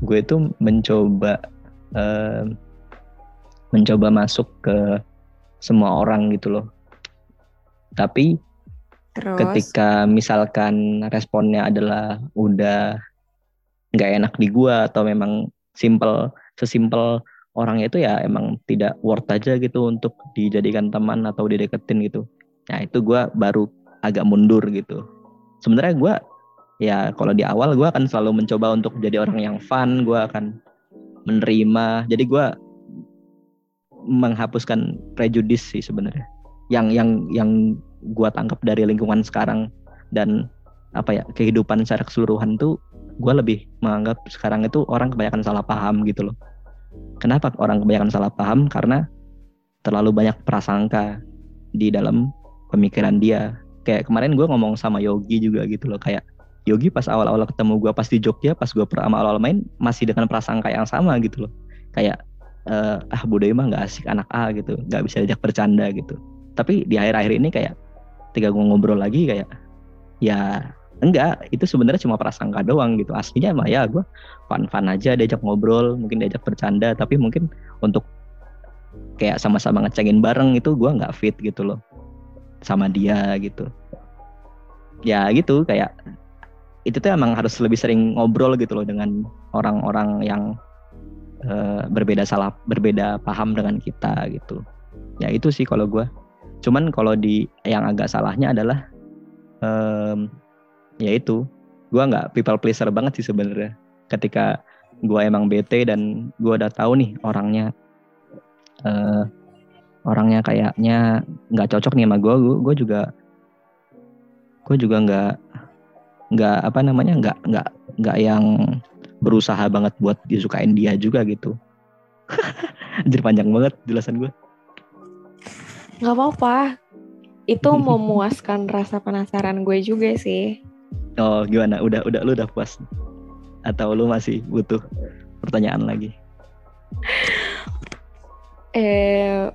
gue tuh mencoba em, mencoba masuk ke semua orang gitu loh. Tapi terus ketika misalkan responnya adalah udah nggak enak di gua atau memang simple sesimpel orangnya itu ya emang tidak worth aja gitu untuk dijadikan teman atau dideketin gitu. Nah itu gua baru agak mundur gitu. Sebenarnya gua ya kalau di awal gua akan selalu mencoba untuk jadi orang yang fun, gua akan menerima. Jadi gua menghapuskan prejudis sih sebenarnya. Yang yang yang gua tangkap dari lingkungan sekarang dan apa ya kehidupan secara keseluruhan tuh gue lebih menganggap sekarang itu orang kebanyakan salah paham gitu loh. Kenapa orang kebanyakan salah paham? Karena terlalu banyak prasangka di dalam pemikiran dia. Kayak kemarin gue ngomong sama Yogi juga gitu loh kayak Yogi pas awal-awal ketemu gue pas di Jogja pas gue pertama awal main masih dengan prasangka yang sama gitu loh. Kayak eh, ah Budaya mah nggak asik anak A gitu, nggak bisa diajak bercanda gitu. Tapi di akhir-akhir ini kayak ketika gue ngobrol lagi kayak ya enggak itu sebenarnya cuma prasangka doang gitu. Aslinya mah ya gue fun-fun aja diajak ngobrol mungkin diajak bercanda tapi mungkin untuk kayak sama-sama ngecengin bareng itu gue nggak fit gitu loh sama dia gitu. Ya gitu kayak itu tuh emang harus lebih sering ngobrol gitu loh dengan orang-orang yang eh, berbeda salah berbeda paham dengan kita gitu. Ya itu sih kalau gue cuman kalau di yang agak salahnya adalah em, ya itu. Gue nggak people pleaser banget sih sebenarnya. Ketika gue emang bete dan gue udah tahu nih orangnya eh orangnya kayaknya nggak cocok nih sama gue gue juga gue juga nggak nggak apa namanya nggak nggak nggak yang berusaha banget buat disukain dia juga gitu. *laughs* Anjir panjang banget jelasan gue nggak apa-apa. Itu memuaskan rasa penasaran gue juga sih oh gimana? Udah udah lu udah puas? Atau lu masih butuh pertanyaan lagi? Eh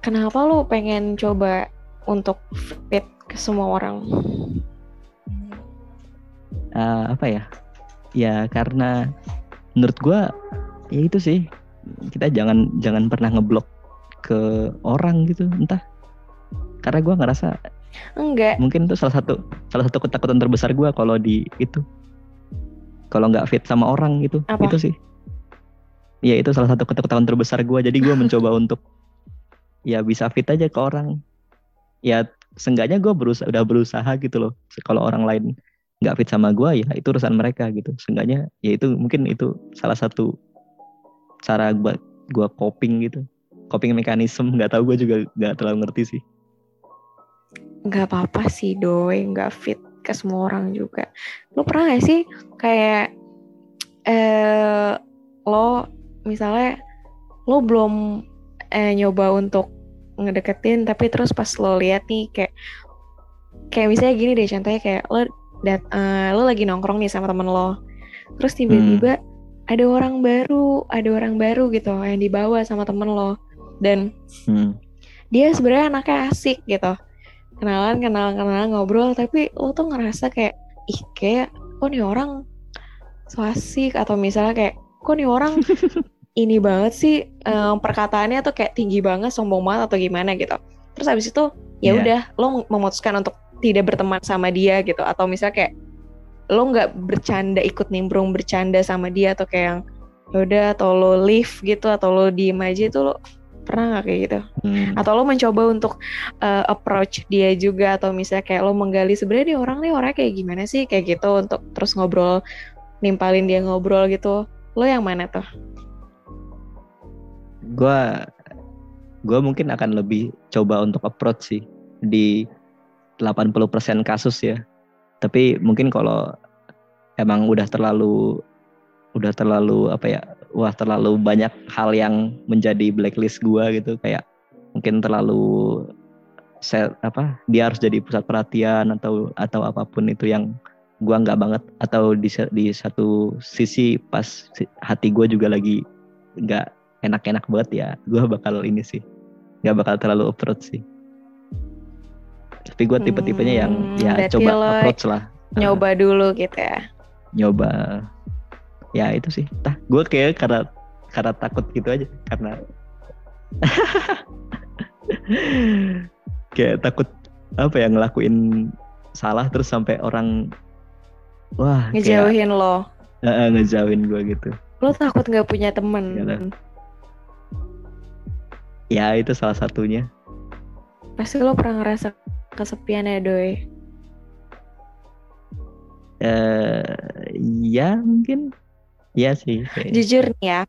kenapa lu pengen coba untuk fit ke semua orang? Eh, apa ya? Ya karena menurut gua ya itu sih. Kita jangan jangan pernah ngeblok ke orang gitu entah. Karena gua ngerasa enggak. Mungkin itu salah satu salah satu ketakutan terbesar gua kalau di itu. Kalau nggak fit sama orang gitu. Apa? itu sih. Ya itu salah satu ketakutan terbesar gua. Jadi gua *laughs* mencoba untuk ya bisa fit aja ke orang. Ya seenggaknya gua berusaha udah berusaha gitu loh. Kalau orang lain nggak fit sama gua ya itu urusan mereka gitu. Seenggaknya ya itu mungkin itu salah satu cara buat gua coping gitu. Coping mekanisme nggak tahu gua juga nggak terlalu ngerti sih nggak apa-apa sih doi. Nggak fit ke semua orang juga. Lo pernah gak sih kayak eh lo misalnya lo belum eh, nyoba untuk ngedeketin tapi terus pas lo lihat nih kayak kayak misalnya gini deh contohnya kayak lo dat eh, lo lagi nongkrong nih sama temen lo. Terus tiba-tiba ada orang baru ada orang baru gitu yang dibawa sama temen lo. Dan Hmm. dia sebenarnya anaknya asik gitu kenalan kenalan kenalan ngobrol tapi lo tuh ngerasa kayak ih kayak kok nih orang so asik atau misalnya kayak kok nih orang *laughs* ini banget sih em, perkataannya tuh kayak tinggi banget sombong banget atau gimana gitu. Terus habis itu ya Iya. udah lo memutuskan untuk tidak berteman sama dia gitu. Atau misalnya kayak lo nggak bercanda ikut nimbrung bercanda sama dia atau kayak yang yaudah atau lo leave gitu atau lo diem aja itu lo pernah nggak kayak gitu Hmm. atau lo mencoba untuk uh, approach dia juga atau misalnya kayak lo menggali sebenarnya dia orang nih orangnya kayak gimana sih kayak gitu untuk terus ngobrol nimpalin dia ngobrol gitu lo yang mana tuh Gua gua mungkin akan lebih coba untuk approach sih di 80% kasus ya. Tapi mungkin kalau emang udah terlalu udah terlalu apa ya? Wah, terlalu banyak hal yang menjadi blacklist gua gitu. Kayak mungkin terlalu set apa? Dia harus jadi pusat perhatian atau atau apa pun itu yang gua nggak banget. Atau di di satu sisi pas hati gua juga lagi nggak enak-enak banget ya gue bakal ini sih. Nggak bakal terlalu approach sih. Tapi gue tipe-tipenya yang Hmm, ya coba approach lah. nyoba dulu gitu ya? Nyoba ya itu sih. Tah gue kayak karena karena takut gitu aja karena *laughs* kayak takut apa ya ngelakuin salah terus sampai orang wah kayak ngejauhin lo. Eh, eh, ngejauhin gue gitu. Lo takut nggak punya temen? Iyalah. ya itu salah satunya. Pasti lo pernah ngerasa kesepian ya doi? Eh ya mungkin ya sih kayak- jujur nih ya.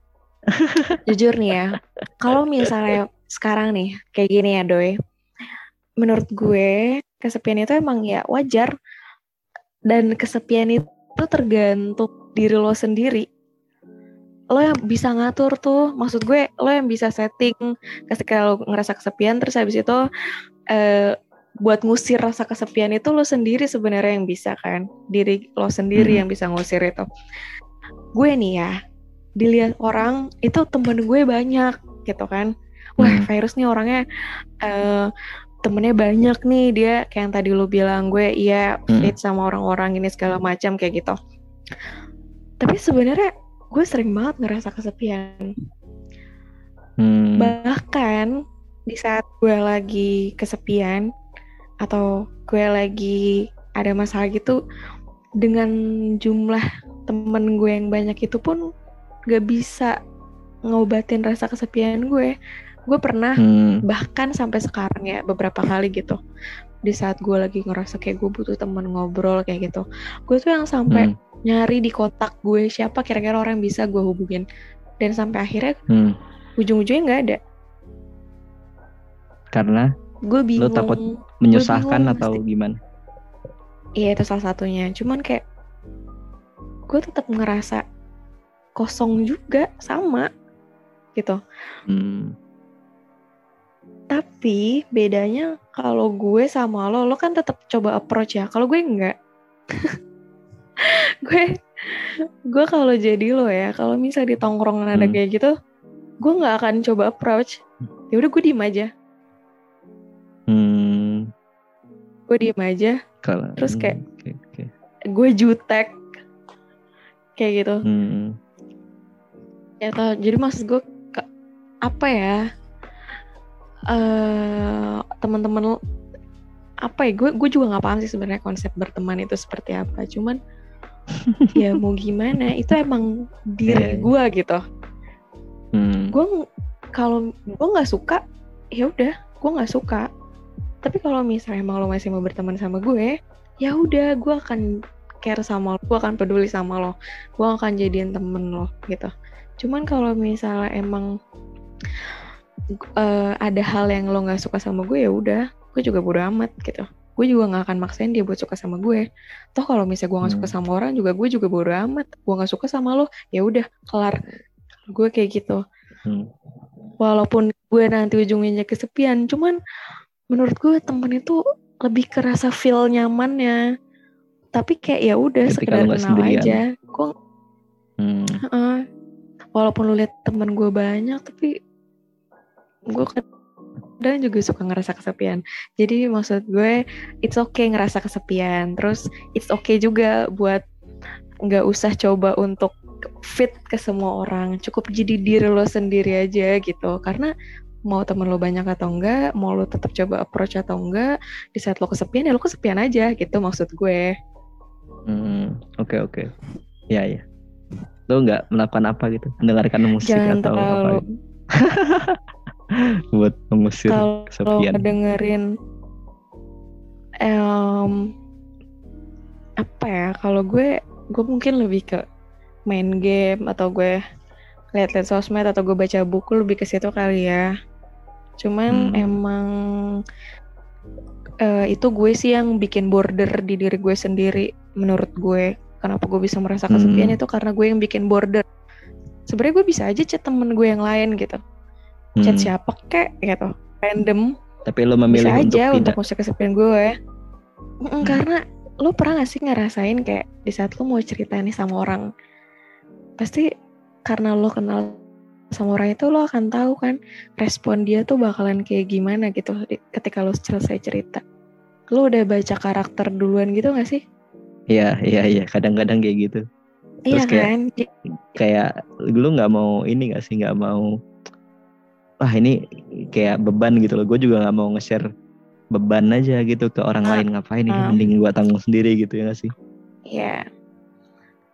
*laughs* Jujur nih ya. Kalau misalnya sekarang nih kayak gini ya doi. Menurut gue kesepian itu emang ya wajar. Dan kesepian itu tergantung diri lo sendiri. Lo yang bisa ngatur tuh. Maksud gue lo yang bisa setting. Ketika lo ngerasa kesepian terus habis itu eh, buat ngusir rasa kesepian itu lo sendiri sebenarnya yang bisa kan? Diri lo sendiri Hmm. yang bisa ngusir itu gue nih ya dilihat orang itu temen gue banyak gitu kan wah Hmm. virus nih orangnya eh temennya banyak nih dia kayak yang tadi lu bilang gue iya Hmm. fit sama orang-orang ini segala macam kayak gitu tapi sebenarnya gue sering banget ngerasa kesepian Hmm, bahkan di saat gue lagi kesepian atau gue lagi ada masalah gitu dengan jumlah temen gue yang banyak itu pun gak bisa ngobatin rasa kesepian gue. Gue pernah hmm, bahkan sampai sekarang ya beberapa kali gitu di saat gue lagi ngerasa kayak gue butuh temen ngobrol kayak gitu gue tuh yang sampai hmm, nyari di kotak gue siapa kira-kira orang yang bisa gue hubungin. Dan sampai akhirnya hmm. ujung-ujungnya nggak ada. Karena gue bingung. Takut menyusahkan bingung, atau gimana? Iya itu salah satunya. Cuman kayak gue tetap ngerasa kosong juga sama gitu. Hmm, tapi bedanya kalau gue sama lo lo kan tetap coba approach ya. Kalau gue enggak. *laughs* Gue gue kalau jadi lo ya kalau misal di tongkrongan ada Hmm. kayak gitu gue nggak akan coba approach. Ya udah gue diem aja. Hmm, gue diem aja. Kalau Terus kayak- hmm, oke, oke. gue jutek kayak gitu. Hmm, ya tau jadi maksud gue ke- apa ya eh teman-teman apa ya gue gue juga nggak paham sih sebenarnya konsep berteman itu seperti apa. Cuman *laughs* ya mau gimana itu emang diri Iya. gue gitu. Hmm, gue kalau gue nggak suka ya udah gue nggak suka. Tapi kalau misalnya emang lo masih mau berteman sama gue ya udah gue akan care sama lo gue akan peduli sama lo. Gue akan jadiin temen lo gitu. Cuman kalau misalnya emang eh, ada hal yang lo nggak suka sama gue ya udah gue juga bodo amat gitu. Gue juga nggak akan maksain dia buat suka sama gue. Toh kalau misalnya gue nggak suka Hmm. sama orang juga gue juga bodo amat. Gue nggak suka sama lo ya udah kelar. Gue kayak gitu. Hmm. walaupun gue nanti ujungnya kesepian cuman menurut gue temen itu lebih kerasa feel nyamannya tapi kayak ya udah sekedar kenal sendirian. aja gue hmm. heeh. walaupun lu lihat temen gue banyak tapi gue kadang juga suka ngerasa kesepian jadi maksud gue it's okay ngerasa kesepian terus it's okay juga buat nggak usah coba untuk fit ke semua orang cukup jadi diri lo sendiri aja gitu karena mau temen lo banyak atau enggak, mau lo tetap coba approach atau enggak, di saat lo kesepian ya lo kesepian aja gitu maksud gue. Hmm, oke oke. Ya ya. Lo nggak melakukan apa gitu? Mendengarkan musik Jangan atau apa? terlalu gitu? *laughs* Buat mengusir kalau kesepian. dengerin em, apa ya? Kalau gue gue mungkin lebih ke main game atau gue lihat-lihat sosmed atau gue baca buku lebih ke situ kali ya. Cuman Hmm. emang eh, itu gue sih yang bikin border di diri gue sendiri menurut gue. Kenapa gue bisa merasa kesepian Hmm. itu karena gue yang bikin border. Sebenarnya gue bisa aja chat temen gue yang lain gitu. Chat Hmm. siapa kek gitu. Random Tapi lo memilih bisa untuk aja tidak. untuk musik kesepian gue Mm, Hmm. karena lu pernah gak sih ngerasain kayak di saat lu mau cerita nih sama orang pasti karena lo kenal sama orang itu lo akan tahu kan respon dia tuh bakalan kayak gimana gitu ketika lo selesai cerita lo udah baca karakter duluan gitu gak sih Iya iya iya. Kadang-kadang kayak gitu. iya kayak- kan Kayak lu nggak mau ini nggak sih nggak mau. Wah ini kayak beban gitu loh. Gue juga nggak mau nge-share beban aja gitu ke orang Ah, lain ngapain ini ah. mending gue tanggung sendiri gitu ya nggak sih? Iya,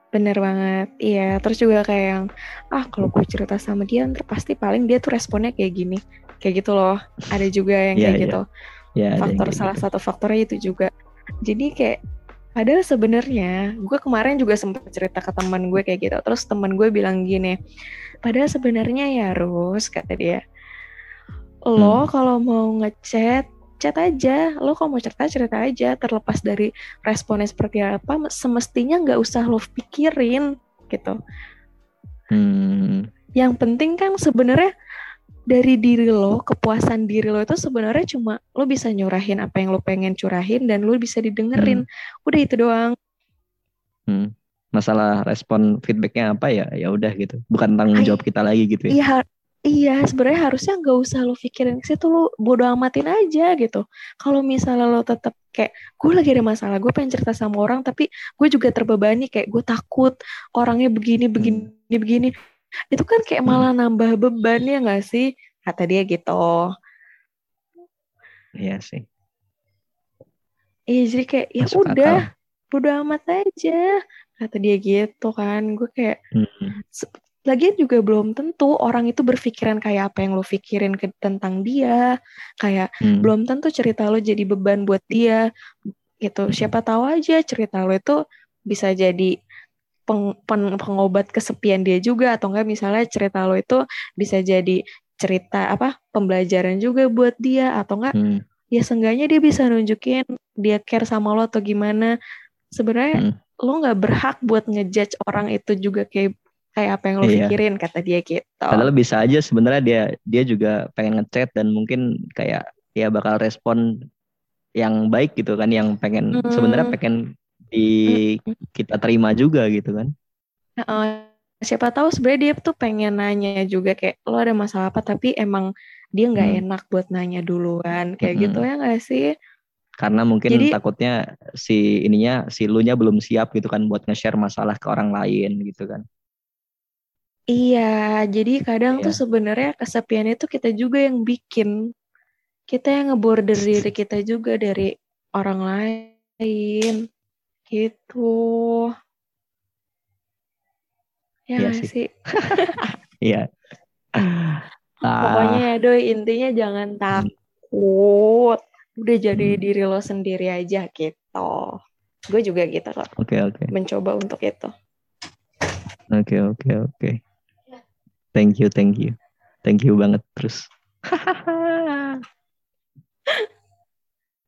bener banget. Iya, terus juga kayak yang, ah kalau gue cerita sama dia, ntar pasti paling dia tuh responnya kayak gini. Kayak gitu loh. Ada juga yang Iya, kayak iya. gitu. Yang Faktor salah gitu. satu faktornya itu juga. Jadi kayak, padahal sebenarnya gue kemarin juga sempat cerita ke teman gue kayak gitu. Terus teman gue bilang gini, padahal sebenarnya ya Rus, kata dia, lo Hmm. kalau mau ngechat chat aja lo kalau mau cerita cerita aja terlepas dari responnya seperti apa semestinya nggak usah lo pikirin gitu Hmm, yang penting kan sebenarnya dari diri lo kepuasan diri lo itu sebenarnya cuma lo bisa nyurahin apa yang lo pengen curahin dan lo bisa didengerin udah itu doang hmm. Masalah respon feedbacknya apa ya? Ya udah gitu. Bukan tanggung jawab kita lagi gitu ya. iya iya sebenarnya harusnya nggak usah lo pikirin ke situ lo bodo amatin aja gitu kalau misalnya lo tetap kayak gue lagi ada masalah gue pengen cerita sama orang tapi gue juga terbebani kayak gue takut orangnya begini begini begini itu kan kayak Hmm. malah nambah beban ya nggak sih kata dia gitu Iya sih. iya jadi kayak ya Masuk udah akal. bodo amat aja kata dia gitu kan gue kayak Hmm. lagian juga belum tentu orang itu berpikiran kayak apa yang lo pikirin ke, tentang dia kayak Hmm. belum tentu cerita lo jadi beban buat dia gitu siapa tahu aja cerita lo itu bisa jadi peng- pen- pengobat kesepian dia juga atau enggak misalnya cerita lo itu bisa jadi cerita apa pembelajaran juga buat dia atau enggak Hmm. ya seenggaknya dia bisa nunjukin dia care sama lo atau gimana sebenarnya Hmm. lo nggak berhak buat ngejudge orang itu juga kayak kayak apa yang lo Iya. pikirin kata dia gitu Padahal bisa aja sebenarnya dia dia juga pengen ngechat dan mungkin kayak ya bakal respon yang baik gitu kan yang pengen Hmm. sebenarnya pengen di kita terima juga gitu kan. Heeh. siapa tahu sebenarnya dia tuh pengen nanya juga kayak lo ada masalah apa tapi emang dia nggak Hmm. enak buat nanya duluan kayak Mm-mm. gitu ya nggak sih Karena mungkin Jadi- takutnya si ininya si lunya belum siap gitu kan buat nge-share masalah ke orang lain gitu kan. iya jadi kadang tuh Iya. sebenarnya kesepian itu kita juga yang bikin kita yang ngeborder diri *laughs* kita juga dari orang lain gitu ya nggak sih. sih *laughs* Iya. *laughs* Pokoknya ya doi intinya jangan takut. Udah jadi Hmm. diri lo sendiri aja gitu. Gue juga gitu kok. oke oke. Mencoba untuk itu. Oke oke oke. Thank you thank you. Thank you banget terus. *laughs*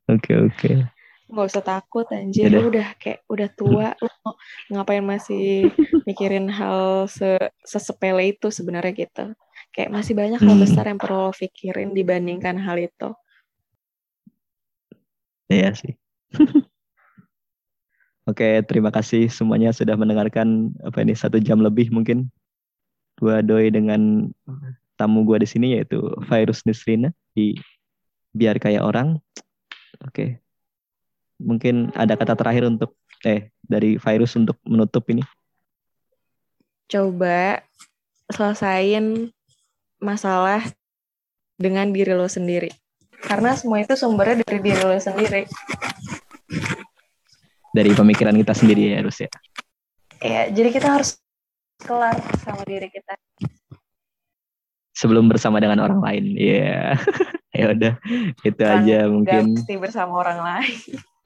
Oke oke. Gak usah takut anjir. Yaudah. Lu udah kayak udah tua. Lu mau ngapain masih mikirin hal se sesepele itu sebenarnya gitu. Kayak masih banyak hal Hmm. besar yang perlu lo pikirin dibandingkan hal itu. Iya sih. *laughs* Oke, terima kasih semuanya sudah mendengarkan apa ini satu jam lebih mungkin. Gua doi dengan tamu gua di sini yaitu Virus Nisrina di Biar Kayak Orang. Oke. Mungkin ada kata terakhir untuk eh dari Virus untuk menutup ini. Coba selesain masalah dengan diri lo sendiri. Karena semua itu sumbernya dari diri lo sendiri. Dari pemikiran kita sendiri ya harus ya. Iya, jadi kita harus kelar sama diri kita. Sebelum bersama dengan orang lain. Iya. Yeah. *laughs* ya udah, itu aja mungkin. mesti bersama orang lain.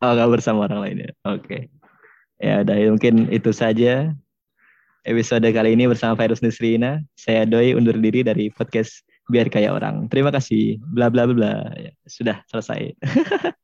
Oh, nggak bersama orang lain ya. Oke. Ya udah, mungkin itu saja episode kali ini bersama Virus Nusrina. Saya Doi undur diri dari podcast Biar Kayak Orang. Terima kasih. Bla bla bla bla. Ya, sudah selesai. *laughs*